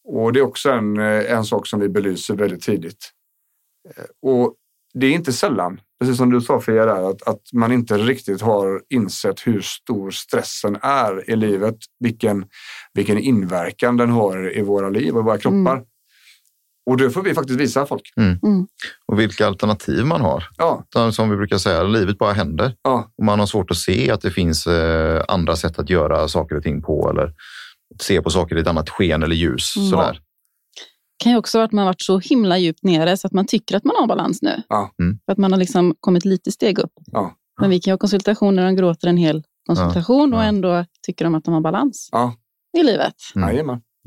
Och det är också en, eh, en sak som vi belyser väldigt tidigt. Eh, Och det är inte sällan, precis som du sa Fia, där, att, att man inte riktigt har insett hur stor stressen är i livet. Vilken, vilken inverkan den har i våra liv och våra kroppar. Och det får vi faktiskt visa folk. Och vilka alternativ man har. Ja, Som vi brukar säga, livet bara händer. ja, Och man har svårt att se att det finns eh, andra sätt att göra saker och ting på eller se på saker i ett annat sken eller ljus. Mm. Sådär. kan ju också vara att man har varit så himla djupt nere så att man tycker att man har balans nu. Ja. Mm. För att man har liksom kommit lite steg upp. Ja. Men vi kan ju ha konsultationer där de gråter en hel konsultation Ja. och ändå tycker de att de har balans ja. i livet. Mm.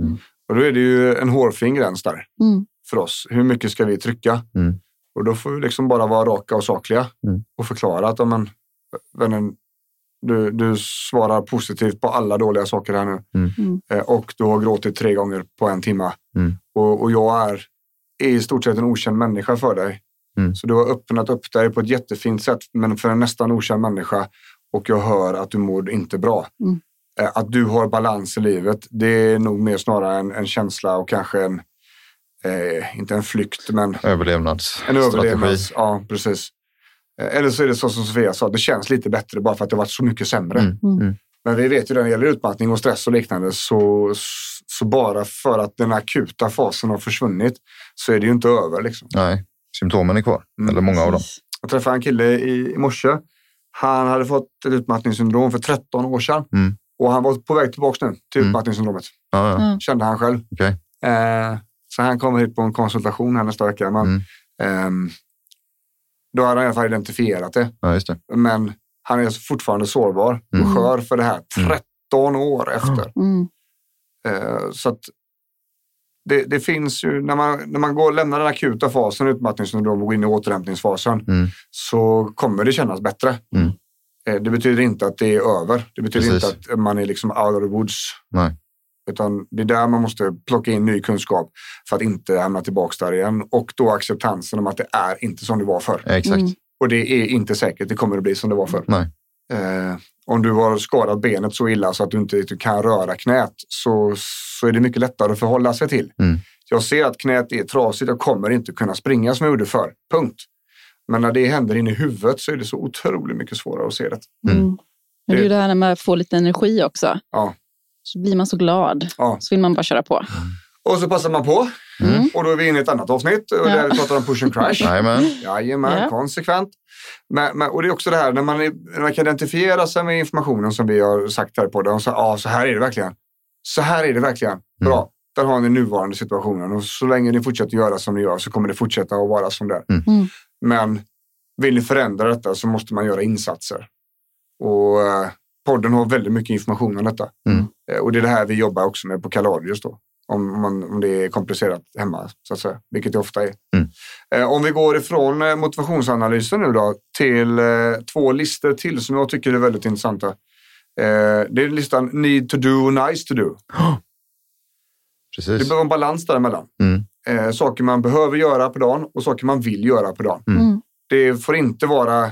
Mm. Och då är det ju en hårfin gräns där Mm. för oss. Hur mycket ska vi trycka? Mm. Och då får vi liksom bara vara raka och sakliga Mm. och förklara att om en, vännen, du, du svarar positivt på alla dåliga saker här nu Mm. Mm. Eh, och du har gråtit tre gånger på en timme Mm. och, och jag är är i stort sett en okänd människa för dig. Mm. Så du har öppnat upp dig på ett jättefint sätt, men för en nästan okänd människa och jag hör att du mår inte bra. Mm. Eh, Att du har balans i livet, det är nog mer snarare en, en känsla och kanske en, eh, inte en flykt, men en Överlevnadsstrategi. överlevnads... Ja, precis. Eh, Eller så är det så som Sofia sa, det känns lite bättre bara för att det har varit så mycket sämre. Mm. Mm. Men vi vet ju när det gäller utmattning och stress och liknande så, så bara för att den akuta fasen har försvunnit så är det ju inte över. Liksom. Nej, symptomen är kvar. Mm. Eller många av dem. Jag träffade en kille i, i morse. Han hade fått ett utmattningssyndrom för 13 år sedan. Och han var på väg tillbaka nu till Mm. utmattningssyndromet. Ja, ja. Mm. Kände han själv. Okej. Eh, så han kommer hit på en konsultation här nästa vecka. Men, Mm. ehm, då har han i alla fall identifierat det. ja, just det. Men han är fortfarande sårbar och Mm. skör för det här Mm. 13 år efter. Mm. Eh, så att det, det finns ju, när man, när man går, lämnar den akuta fasen, utmattningssyndrom och går in i återhämtningsfasen, Mm. så kommer det kännas bättre. Mm. Eh, det betyder inte att det är över. Det betyder Precis. inte att man är liksom out of the woods. Nej. Utan det är där man måste plocka in ny kunskap för att inte hamna tillbaka där igen. Och då acceptansen om att det är inte som det var förr. Exakt. Mm. Och det är inte säkert det kommer att bli som det var förr. Nej. Eh, om du har skadat benet så illa så att du inte riktigt kan röra knät så, så är det mycket lättare att förhålla sig till. Mm. Jag ser att knät är trasigt, jag kommer inte kunna springa som jag gjorde förr. Punkt. Men när det händer inne i huvudet så är det så otroligt mycket svårare att se det. Mm. Mm. Men det är ju det här när man får lite energi också. Ja. Så blir man så glad. Ja. Så vill man bara köra på. Och så passar man på. Mm. Och då är vi inne i ett annat avsnitt och Ja. där vi pratar om push and crash. Jajamän. Jajamän, Ja. konsekvent. Men, men, och det är också det här när man, är, när man kan identifiera sig med informationen som vi har sagt här på det. Så, ja, så här är det verkligen. Så här är det verkligen. Bra. Där har ni nuvarande situationen och så länge ni fortsätter göra som ni gör så kommer det fortsätta att vara som det är. Mm. Men vill ni förändra detta så måste man göra insatser. Och eh, podden har väldigt mycket information om detta. Mm. Eh, och det är det här vi jobbar också med på Kaladius då. Om, man, om det är komplicerat hemma, så att säga. Vilket det ofta är. Mm. Eh, om vi går ifrån motivationsanalysen nu då till två listor till som jag tycker är väldigt intressanta. Det är listan need to do och nice to do. Det Precis. behöver en balans däremellan. Mm. Eh, saker man behöver göra på dagen och saker man vill göra på dagen. Mm. Det får inte vara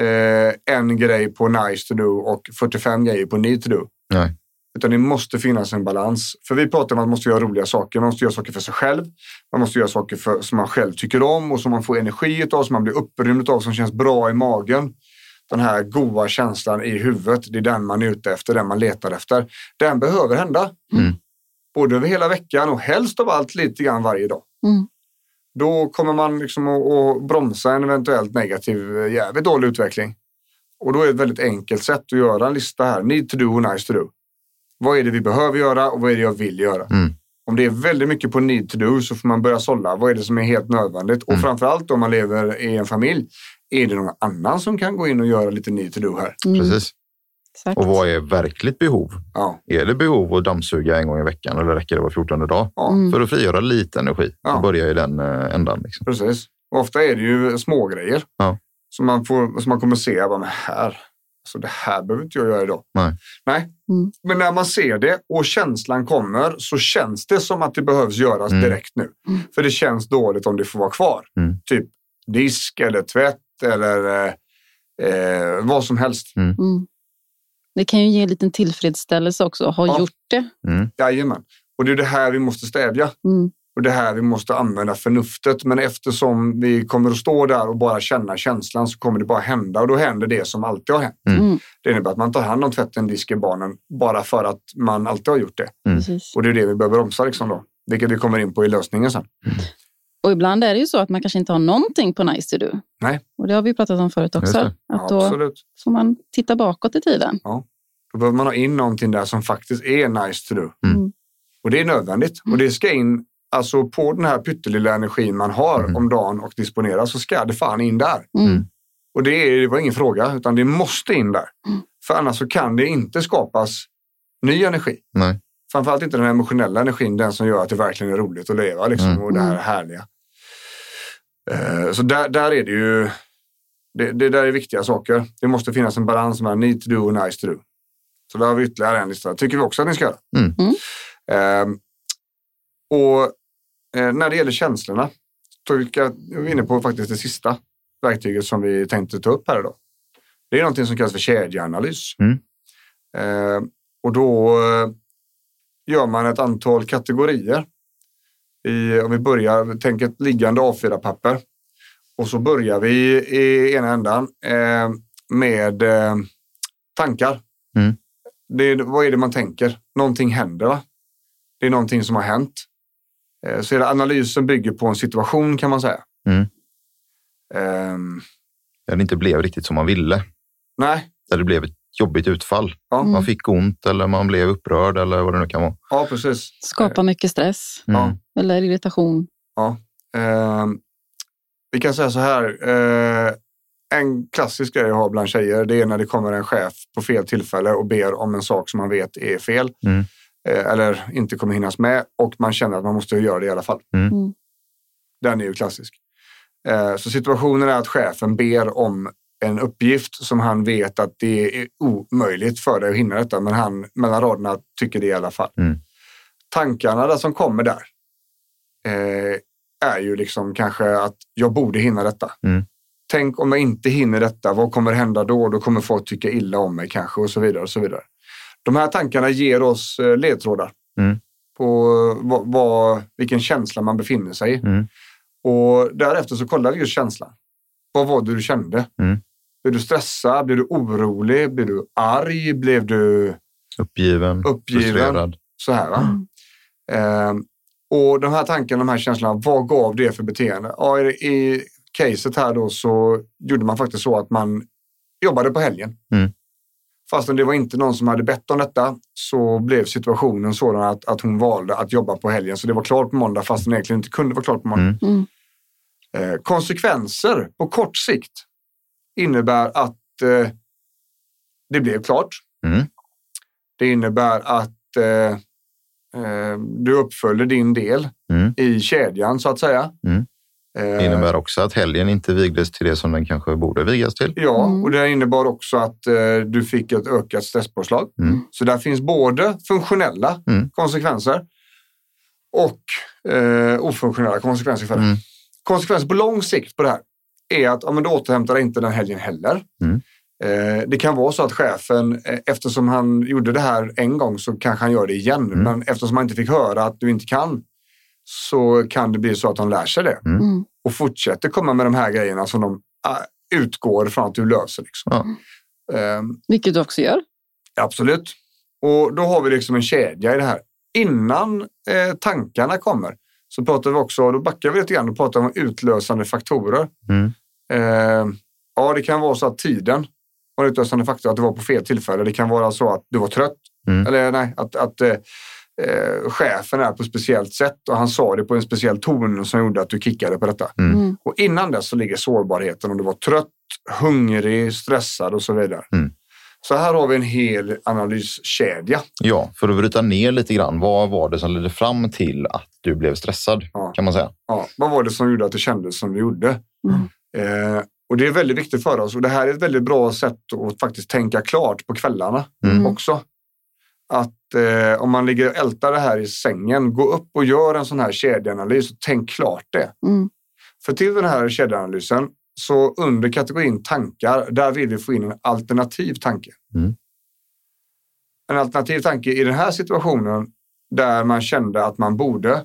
eh, en grej på nice to do och 45 grejer på need to do. Nej. Utan det måste finnas en balans. För vi pratar om att man måste göra roliga saker. Man måste göra saker för sig själv. Man måste göra saker för, som man själv tycker om och som man får energi av, som man blir upprymd av, som känns bra i magen. Den här goda känslan i huvudet, det är den man är ute efter, den man letar efter. Den behöver hända. Mm. Både över hela veckan och helst av allt lite grann varje dag. Mm. Då kommer man liksom att, att bromsa en eventuellt negativ, eh, jävligt dålig utveckling. Och då är det ett väldigt enkelt sätt att göra en lista här. Need to do och nice to do. Vad är det vi behöver göra och vad är det jag vill göra? Mm. Om det är väldigt mycket på need to do så får man börja sålla. Vad är det som är helt nödvändigt? Och Mm. framförallt om man lever i en familj. Är det någon annan som kan gå in och göra lite need to do här? Mm. Precis. Exakt. Och vad är verkligt behov? Ja. Är det behov att dammsuga en gång i veckan eller räcker det var 14 dag? Ja. Mm. För att frigöra lite energi Ja. och börja i den eh, ändan. Liksom. Precis. Och ofta är det ju små grejer Ja. som, man får, som man kommer se. Bara, men här, alltså det här behöver inte jag göra idag. Nej. Nej. Mm. Men när man ser det och känslan kommer så känns det som att det behövs göras Mm. direkt nu. Mm. För det känns dåligt om det får vara kvar. Mm. Typ disk eller tvätt eller eh, eh, vad som helst. Mm. Det kan ju ge en liten tillfredsställelse också att ha Ja. gjort det. Mm. Jajamän. Och det är det här vi måste stävja. Mm. Och det här vi måste använda förnuftet. Men eftersom vi kommer att stå där och bara känna känslan så kommer det bara hända. Och då händer det som alltid har hänt. Mm. Mm. Det innebär att man tar hand om tvätten, disken, barnen bara för att man alltid har gjort det. Mm. Och det är det vi behöver bromsa liksom då. Vilket vi kommer in på i lösningen sen. Och ibland är det ju så att man kanske inte har någonting på nice to do. Nej. Och det har vi pratat om förut också. Att då Absolut. får man titta bakåt i tiden. Då behöver man ha in någonting där som faktiskt är nice to do. Mm. Och det är nödvändigt. Och det ska in, alltså på den här pyttelilla energin man har Mm. om dagen och disponerar så ska det fan in där. Mm. Och det, är, det var ingen fråga, utan det måste in där. Mm. För annars så kan det inte skapas ny energi. Nej. Framförallt inte den emotionella energin, den som gör att det verkligen är roligt att leva liksom, Mm. och det här härliga. Eh, så där, där är det ju, det, det där är viktiga saker. Det måste finnas en balans mellan need to do och nice to do. Så där har vi ytterligare en lista. tycker vi också att ni ska göra. Mm. Mm. Eh, och eh, när det gäller känslorna, så är vi inne på faktiskt det sista verktyget som vi tänkte ta upp här idag. Det är någonting som kallas för kedjeanalys. Mm. Eh, och då eh, gör man ett antal kategorier. I, om vi börjar, tänk ett liggande A4-papper. Och så börjar vi i ena ändan eh, med eh, tankar. Mm. Det, är- vad är det man tänker? Någonting händer va? Det är någonting som har hänt. Eh, så hela analysen bygger på en situation kan man säga. Mm. Ehm, Där det inte blev riktigt som man ville. nej, Där det blev ett jobbigt utfall. Ja. Man fick ont eller man blev upprörd eller vad det nu kan vara. ja precis. Skapa mycket stress Mm. Eller irritation. Ja. Ehm, vi kan säga så här. Eh, en klassisk grej jag har bland tjejer det är när det kommer en chef på fel tillfälle och ber om en sak som man vet är fel. Mm. Eh, eller inte kommer hinnas med och man känner att man måste göra det i alla fall. Mm. Mm. Den är ju klassisk. Eh, så situationen är att chefen ber om en uppgift som han vet att det är omöjligt för dig att hinna detta men han mellan raderna tycker det i alla fall. Mm. Tankarna där som kommer där eh, är ju liksom kanske att jag borde hinna detta. Mm. Tänk om jag inte hinner detta, vad kommer hända då? Då kommer folk tycka illa om mig kanske och så vidare. och så vidare. De här tankarna ger oss eh, ledtrådar Mm. på eh, vad, vad, vilken känsla man befinner sig i. Mm. Och därefter så kollar vi just känslan. Vad var det du kände? Mm. Blev du stressad? Blev du orolig? Blev du arg? Blev du Uppgiven, Uppgiven. frustrerad. så här? Va? Ehm, och de här tankarna, de här känslorna, vad gav det för beteende? Ja, I caset här då så gjorde man faktiskt så att man jobbade på helgen. Mm. Fastän det var inte någon som hade bett om detta så blev situationen sådan att, att hon valde att jobba på helgen. Så det var klart på måndag fast den egentligen inte kunde vara klart på måndag. Mm. Mm. Eh, konsekvenser på kort sikt innebär att eh, det blev klart. Mm. Det innebär att eh, eh, du uppföljde din del Mm. i kedjan så att säga. Mm. Eh, Det innebär också att helgen inte vigdes till det som den kanske borde vigas till. Ja, Mm. och det innebar också att eh, du fick ett ökat stresspåslag. Mm. Så där finns både funktionella Mm. konsekvenser och eh, ofunktionella konsekvenser för det. Mm. Konsekvenser på lång sikt på det här är att ja, men du återhämtar dig inte den helgen heller. Mm. Eh, det kan vara så att chefen, eh, eftersom han gjorde det här en gång så kanske han gör det igen. Mm. Men eftersom han inte fick höra att du inte kan så kan det bli så att han lär sig det Mm. och fortsätter komma med de här grejerna som de ah, utgår från att du löser. Liksom. Ja. Ehm, Vilket du också gör. Absolut. Och då har vi liksom en kedja i det här. Innan eh, tankarna kommer så pratar vi också, då backar vi lite grann och pratar om utlösande faktorer. Mm. Eh, ja, det kan vara så att tiden var en utlösande faktor, att det var på fel tillfälle. Det kan vara så att du var trött. Mm. Eller nej, att, att eh, eh, chefen är på ett speciellt sätt och han sa det på en speciell ton som gjorde att du kickade på detta. Mm. Mm. Och innan dess så ligger sårbarheten om du var trött, hungrig, stressad och så vidare. Mm. Så här har vi en hel analyskedja. Ja, för att bryta ner lite grann. Vad var det som ledde fram till att du blev stressad? Ja. Kan man säga. Ja, vad var det som gjorde att det kändes som det gjorde? Mm. Eh, och det är väldigt viktigt för oss och det här är ett väldigt bra sätt att faktiskt tänka klart på kvällarna Mm. också. Att eh, om man ligger och ältar det här i sängen, gå upp och gör en sån här kedjeanalys och tänk klart det. Mm. För till den här kedjeanalysen så under kategorin tankar, där vill vi få in en alternativ tanke. Mm. En alternativ tanke i den här situationen där man kände att man borde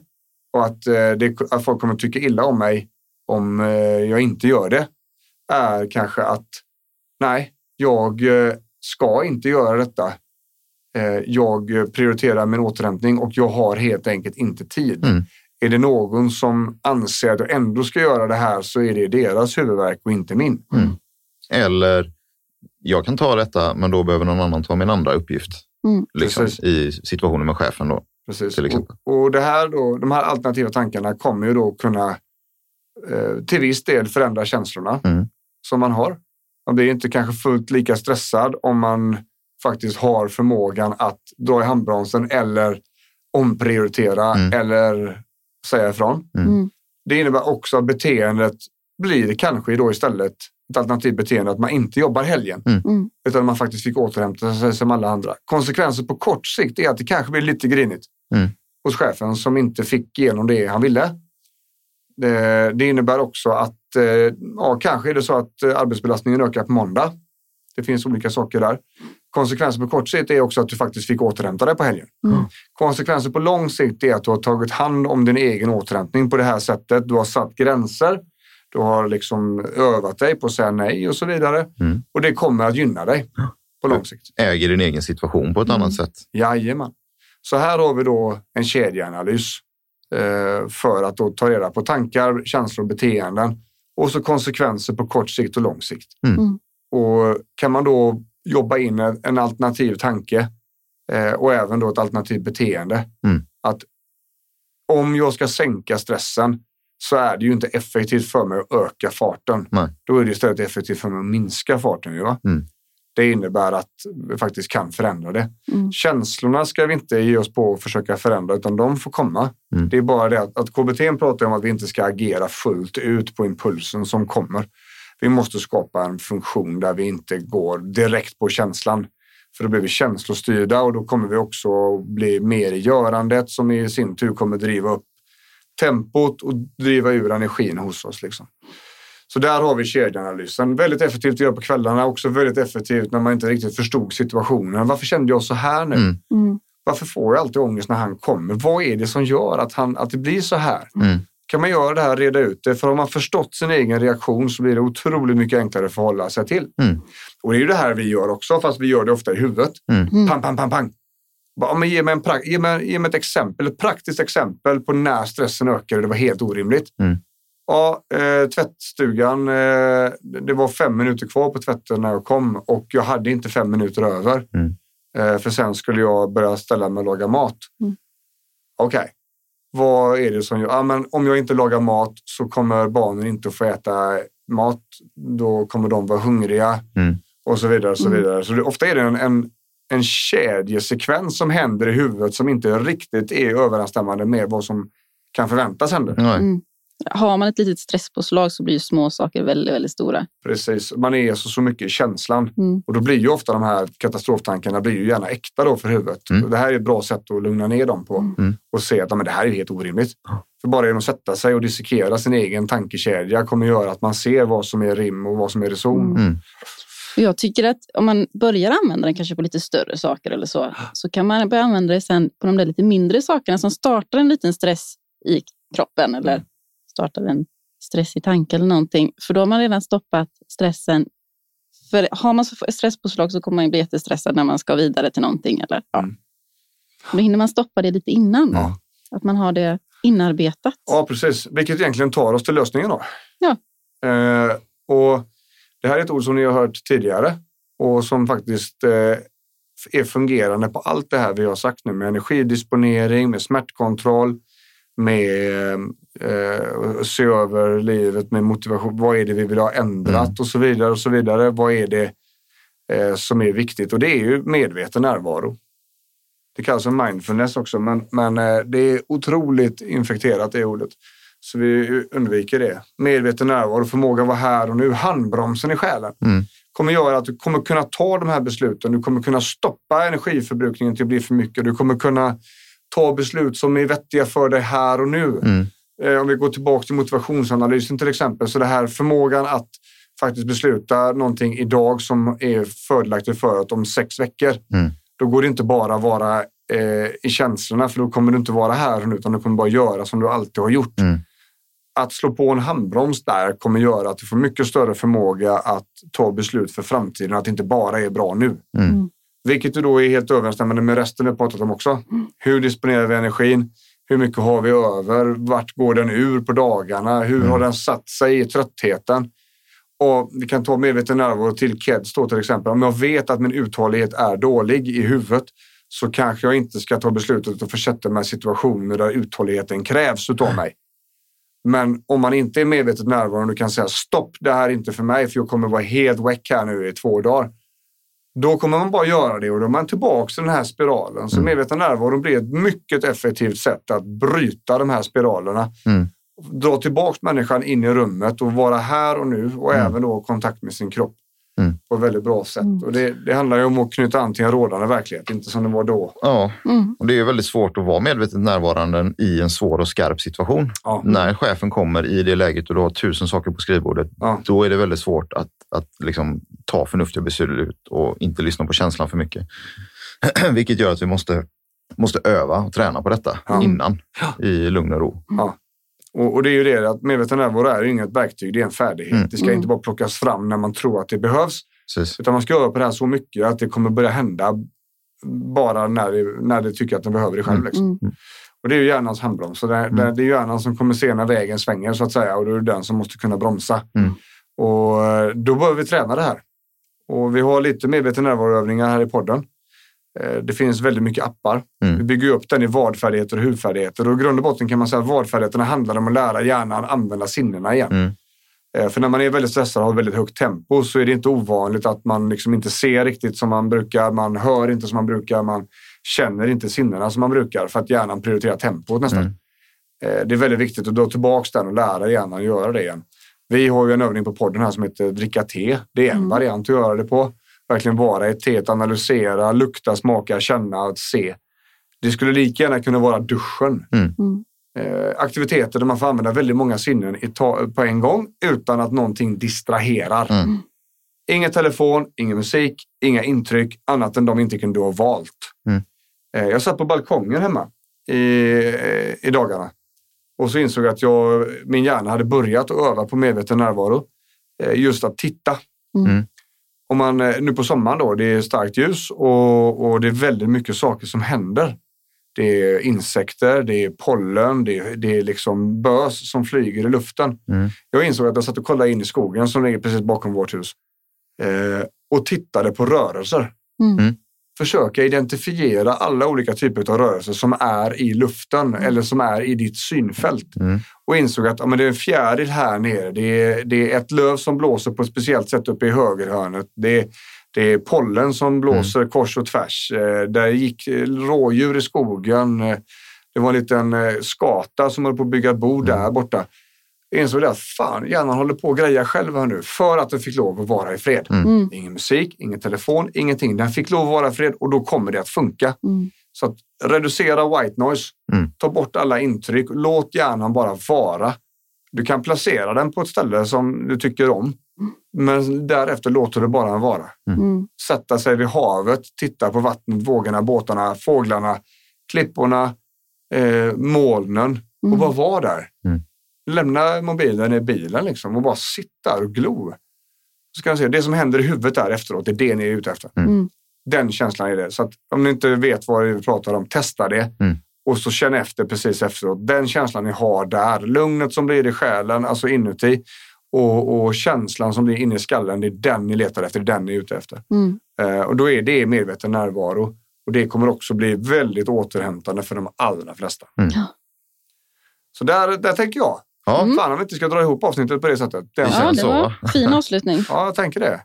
och att, eh, det, att folk kommer tycka illa om mig om eh, jag inte gör det är kanske att nej, jag eh, ska inte göra detta. Eh, Jag prioriterar min återhämtning och jag har helt enkelt inte tid. Mm. Är det någon som anser att jag ändå ska göra det här så är det deras huvudvärk och inte min. Eller jag kan ta detta, men då behöver någon annan ta min andra uppgift. Mm. Liksom. I situationen med chefen. Då. Precis. Till exempel. Och, och det här då, de här alternativa tankarna kommer ju då kunna eh, till viss del förändra känslorna Mm. som man har. Man blir inte kanske fullt lika stressad om man faktiskt har förmågan att dra i handbromsen eller omprioritera Mm. eller säga ifrån. Mm. Mm. Det innebär också att beteendet blir kanske då istället ett alternativt beteende att man inte jobbar helgen. Mm. Utan man faktiskt fick återhämta sig som alla andra. Konsekvenser på kort sikt är att det kanske blir lite grinigt. Mm. hos chefen som inte fick igenom det han ville. Det, det innebär också att, eh, ja, kanske är det så att eh, arbetsbelastningen ökar på måndag. Det finns olika saker där. Konsekvenser på kort sikt är också att du faktiskt fick återhämta dig på helgen. Mm. Konsekvenser på lång sikt är att du har tagit hand om din egen återhämtning på det här sättet. Du har satt gränser. Du har liksom övat dig på att säga nej och så vidare. Mm. Och det kommer att gynna dig på lång sikt. Äger din egen situation på ett Mm. annat sätt. Jajamän. Så här har vi då en kedjeanalys eh, för att då ta reda på tankar, känslor och beteenden och så konsekvenser på kort sikt och lång sikt. Mm. Mm. Och kan man då jobba in en, alternativ tanke eh, och även då ett alternativt beteende. Mm. Att om jag ska sänka stressen så är det ju inte effektivt för mig att öka farten. Nej. Då är det istället effektivt för mig att minska farten. Ju, va? Mm. Det innebär att vi faktiskt kan förändra det. Mm. Känslorna ska vi inte ge oss på att försöka förändra utan de får komma. Mm. Det är bara det att, att KBT pratar om att vi inte ska agera fullt ut på impulsen som kommer. Vi måste skapa en funktion där vi inte går direkt på känslan. För då blir vi känslostyrda och då kommer vi också bli mer i görandet som i sin tur kommer driva upp tempot och driva ur energin hos oss. Liksom. Så där har vi kedjeanalysen. Väldigt effektivt att göra på kvällarna, också väldigt effektivt när man inte riktigt förstod situationen. Varför kände jag så här nu? Mm. Mm. Varför får jag alltid ångest när han kommer? Vad är det som gör att, han, att det blir så här? Mm. Kan man göra det här, reda ut det? För om man förstått sin egen reaktion så blir det otroligt mycket enklare att förhålla sig till. Mm. Och det är ju det här vi gör också, fast vi gör det ofta i huvudet. Mm. Pang, pang, pang, pang. Bara, men ge, mig en pra- ge, mig, ge mig ett exempel, ett praktiskt exempel på när stressen ökade. Det var helt orimligt. Mm. Ja, eh, tvättstugan. Eh, det var fem minuter kvar på tvätten när jag kom och jag hade inte fem minuter över. Mm. Eh, för sen skulle jag börja ställa mig och laga mat. Mm. Okej, vad är det som gör? Ja, men om jag inte lagar mat så kommer barnen inte att få äta mat. Då kommer de vara hungriga Mm. och så vidare. Och så Mm. vidare. Så det, ofta är det en, en, en kedjesekvens som händer i huvudet som inte riktigt är överensstämmande med vad som kan förväntas hända. Nej. Mm. Har man ett litet stresspåslag så blir små saker väldigt, väldigt stora. Precis, man är så, så mycket i känslan. Mm. Och då blir ju ofta de här katastroftankarna blir ju gärna äkta då för huvudet. Mm. Det här är ett bra sätt att lugna ner dem på. Mm. Och se att men det här är helt orimligt. För bara genom att sätta sig och dissekera sin egen tankekedja kommer göra att man ser vad som är rim och vad som är reson. Mm. Och Jag tycker att om man börjar använda den kanske på lite större saker eller så, så kan man börja använda det sen på de där lite mindre sakerna som startar en liten stress i kroppen eller startar en stressig tanke eller någonting. För då har man redan stoppat stressen. För har man stresspåslag så kommer man ju bli jättestressad när man ska vidare till någonting. Eller? Ja. Mm. Då hinner man stoppa det lite innan. Ja. Att man har det inarbetat. Ja, precis. Vilket egentligen tar oss till lösningen då. Ja. Eh, och det här är ett ord som ni har hört tidigare och som faktiskt eh, är fungerande på allt det här vi har sagt nu med energidisponering, med smärtkontroll, med eh, se över livet med motivation. Vad är det vi vill ha ändrat Mm. och så vidare och så vidare. Vad är det eh, som är viktigt? Och det är ju medveten närvaro. Det kallas för mindfulness också, men, men eh, det är otroligt infekterat det ordet. Så vi undviker det. Medveten närvaro, förmåga att vara här och nu, handbromsen i själen. Mm. kommer göra att du kommer kunna ta de här besluten. Du kommer kunna stoppa energiförbrukningen till att bli för mycket. Du kommer kunna ta beslut som är vettiga för dig här och nu. Mm. Eh, om vi går tillbaka till motivationsanalysen till exempel. Så det här förmågan att faktiskt besluta någonting idag som är fördelaktigt för att om sex veckor. Mm. Då går det inte bara vara eh, i känslorna för då kommer du inte vara här och nu utan du kommer bara göra som du alltid har gjort. Mm. Att slå på en handbroms där kommer göra att du får mycket större förmåga att ta beslut för framtiden. Att det inte bara är bra nu. Mm. Vilket ju då är helt överensstämmande med resten vi har pratat om också. Hur disponerar vi energin? Hur mycket har vi över? Vart går den ur på dagarna? Hur Mm. har den satt sig i tröttheten? Och vi kan ta medveten närvaro till KEDS då till exempel. Om jag vet att min uthållighet är dålig i huvudet så kanske jag inte ska ta beslutet att försätta mig i situationer där uthålligheten krävs utav mig. Men om man inte är medvetet närvarande och kan säga stopp, det här är inte för mig för jag kommer vara helt väck här nu i två dagar. Då kommer man bara göra det och då är man tillbaka till den här spiralen. Så Mm. medveten närvaro blir ett mycket effektivt sätt att bryta de här spiralerna. Mm. Dra tillbaka människan in i rummet och vara här och nu och Mm. även då kontakt med sin kropp. Mm. på ett väldigt bra sätt. Och det, det handlar ju om att knyta an till en rådande verklighet, inte som det var då. Ja, Mm. och det är väldigt svårt att vara medvetet närvarande i en svår och skarp situation. Ja. När chefen kommer i det läget och du har tusen saker på skrivbordet, Ja. då är det väldigt svårt att, att liksom ta förnuftiga beslut och inte lyssna på känslan för mycket. Vilket gör att vi måste, måste öva och träna på detta Ja. innan i lugn och ro. Ja. Och, och det är ju det att medveten närvaro är inget verktyg, det är en färdighet. Mm. Det ska inte bara plockas fram när man tror att det behövs, Precis. utan man ska öva på det här så mycket att det kommer börja hända bara när det, när det tycker att den behöver det själv. Mm. Liksom. Och det är ju hjärnans handbroms. Så det, det, det är hjärnan som kommer se när vägen svänger så att säga och då är det den som måste kunna bromsa. Mm. Och eh, då behöver vi träna det här. Och vi har lite medveten närvaroövningar här i podden. Eh, Det finns väldigt mycket appar. Mm. Vi bygger upp den i vadfärdigheter och huvudfärdigheter. Och i grund och botten kan man säga att vadfärdigheterna handlar om att lära hjärnan använda sinnena igen. Mm. Eh, För när man är väldigt stressad och har väldigt högt tempo så är det inte ovanligt att man liksom inte ser riktigt som man brukar. Man hör inte som man brukar. Man känner inte sinnena som man brukar för att hjärnan prioriterar tempot nästan. Mm. Eh, Det är väldigt viktigt att dra tillbaka den och lära hjärnan att göra det igen. Vi har ju en övning på podden här som heter dricka te. Det är en variant att göra det på. Verkligen vara i ett te, analysera, lukta, smaka, känna, att se. Det skulle lika gärna kunna vara duschen. Eh, aktiviteter där man får använda väldigt många sinnen på en gång utan att någonting distraherar. Mm. Ingen telefon, ingen musik, inga intryck annat än de intrycken du har valt. Mm. Eh, jag satt på balkongen hemma i, eh, i dagarna och så insåg jag att jag, min hjärna hade börjat att öva på medveten närvaro. Eh, just att titta. Mm. Om man, eh, nu på sommaren då, det är starkt ljus och, och det är väldigt mycket saker som händer. Det är insekter, det är pollen, det är, det är liksom bös som flyger i luften. Mm. Jag insåg att jag satt och kollade in i skogen som ligger precis bakom vårt hus eh, och tittade på rörelser. Mm. Mm. Försöka identifiera alla olika typer av rörelser som är i luften eller som är i ditt synfält. Mm. Och insåg att ja, men det är en fjäril här nere. Det är, det är ett löv som blåser på ett speciellt sätt uppe i högerhörnet. Det är, det är pollen som blåser kors och tvärs. Eh, där gick eh, rådjur i skogen. Eh, det var en liten skata som höll på att bygga bo där borta. Jag insåg det att fan, hjärnan håller på att greja själv här nu för att den fick lov att vara i fred. Mm. Ingen musik, ingen telefon, ingenting. Den fick lov att vara i fred och då kommer det att funka. Mm. Så att reducera white noise, Mm. ta bort alla intryck, låt hjärnan bara vara. Du kan placera den på ett ställe som du tycker om, men därefter låter du bara den vara. Mm. Sätta sig vid havet, titta på vattnet, vågorna, båtarna, fåglarna, klipporna, eh, molnen och bara vara där. Mm. Lämna mobilen i bilen liksom och bara sitta och glo. Så ska jag se, det som händer i huvudet där efteråt, det är det ni är ute efter. Mm. Den känslan är det. Så att om ni inte vet vad vi pratar om, testa det. Mm. Och så känn efter precis efteråt. Den känslan ni har där, lugnet som blir i själen, alltså inuti. Och, och känslan som blir inne i skallen, det är den ni letar efter, det är den ni är ute efter. Mm. Eh, och då är det medveten närvaro. Och det kommer också bli väldigt återhämtande för de allra flesta. Mm. Så där, där tänker jag. Ja, Fan om vi inte ska dra ihop avsnittet på det sättet. Det Ja, det så, var va? fin avslutning. Ja, jag tänker det.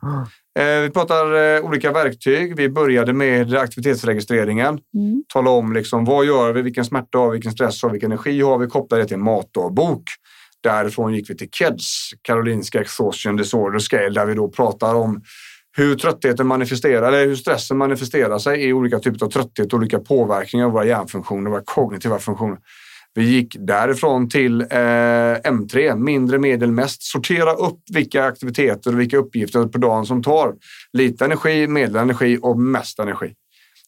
Eh, vi pratar eh, olika verktyg. Vi började med aktivitetsregistreringen. Mm. Tala om liksom, vad gör vi, vilken smärta har vi, vilken stress har vi, vilken energi har vi, koppla det till en matdagbok. Därifrån gick vi till KEDS, Karolinska Exhaustion Disorder Scale, där vi då pratar om hur tröttheten manifesterar, eller hur stressen manifesterar sig i olika typer av trötthet, olika påverkningar av våra hjärnfunktioner, våra kognitiva funktioner. Vi gick därifrån till eh, M3, mindre, medel, mest. Sortera upp vilka aktiviteter och vilka uppgifter på dagen som tar lite energi, medelenergi och mest energi.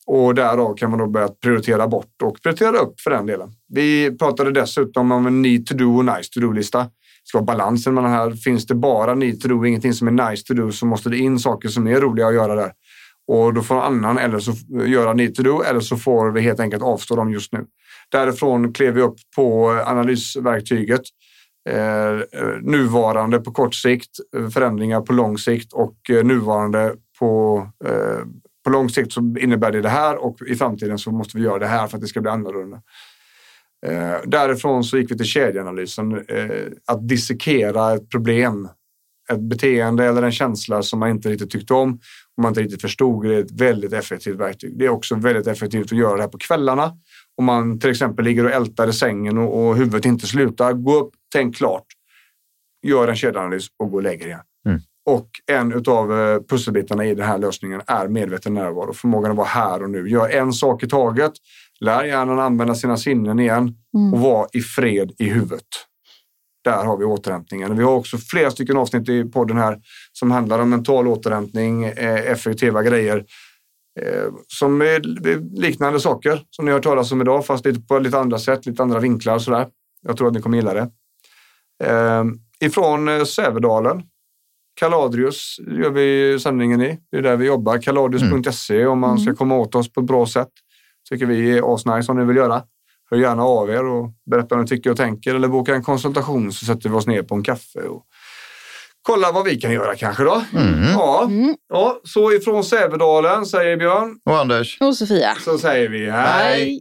Och därav kan man då börja prioritera bort och prioritera upp för den delen. Vi pratade dessutom om en need to do och nice to do-lista. Det ska vara balansen mellan här. Finns det bara need to do, ingenting som är nice to do, så måste det in saker som är roliga att göra där. Och då får annan eller så göra need to do eller så får vi helt enkelt avstå dem just nu. Därifrån klev vi upp på analysverktyget. Eh, eh, nuvarande på kort sikt, förändringar på lång sikt och eh, nuvarande på, eh, på lång sikt så innebär det det här och i framtiden så måste vi göra det här för att det ska bli annorlunda. Eh, därifrån så gick vi till kedjeanalysen. Eh, att dissekera ett problem, ett beteende eller en känsla som man inte riktigt tyckte om och man inte riktigt förstod. Det är ett väldigt effektivt verktyg. Det är också väldigt effektivt att göra det här på kvällarna. Om man till exempel ligger och ältar i sängen och, och huvudet inte slutar. Gå upp, tänk klart. Gör en kedjeanalys och gå och lägg igen. Mm. Och en av eh, pusselbitarna i den här lösningen är medveten närvaro. Förmågan att vara här och nu. Gör en sak i taget. Lär hjärnan använda sina sinnen igen och vara i fred i huvudet. Där har vi återhämtningen. Vi har också flera stycken avsnitt i podden här som handlar om mental återhämtning, eh, effektiva grejer. Eh, som är liknande saker som ni har hört talas om idag, fast lite på lite andra sätt, lite andra vinklar och sådär. Jag tror att ni kommer gilla det. Eh, ifrån eh, Sävedalen, Kaladrius gör vi sändningen i. Det är där vi jobbar. Kaladrius.se om man ska komma åt oss på ett bra sätt. Tycker vi är asnice om ni vill göra. Hör gärna av er och berätta vad ni tycker och tänker eller boka en konsultation så sätter vi oss ner på en kaffe och kolla vad vi kan göra kanske då. Ja. ja, så ifrån Sävedalen säger Björn. Och Anders. Och Sofia. Så säger vi hej.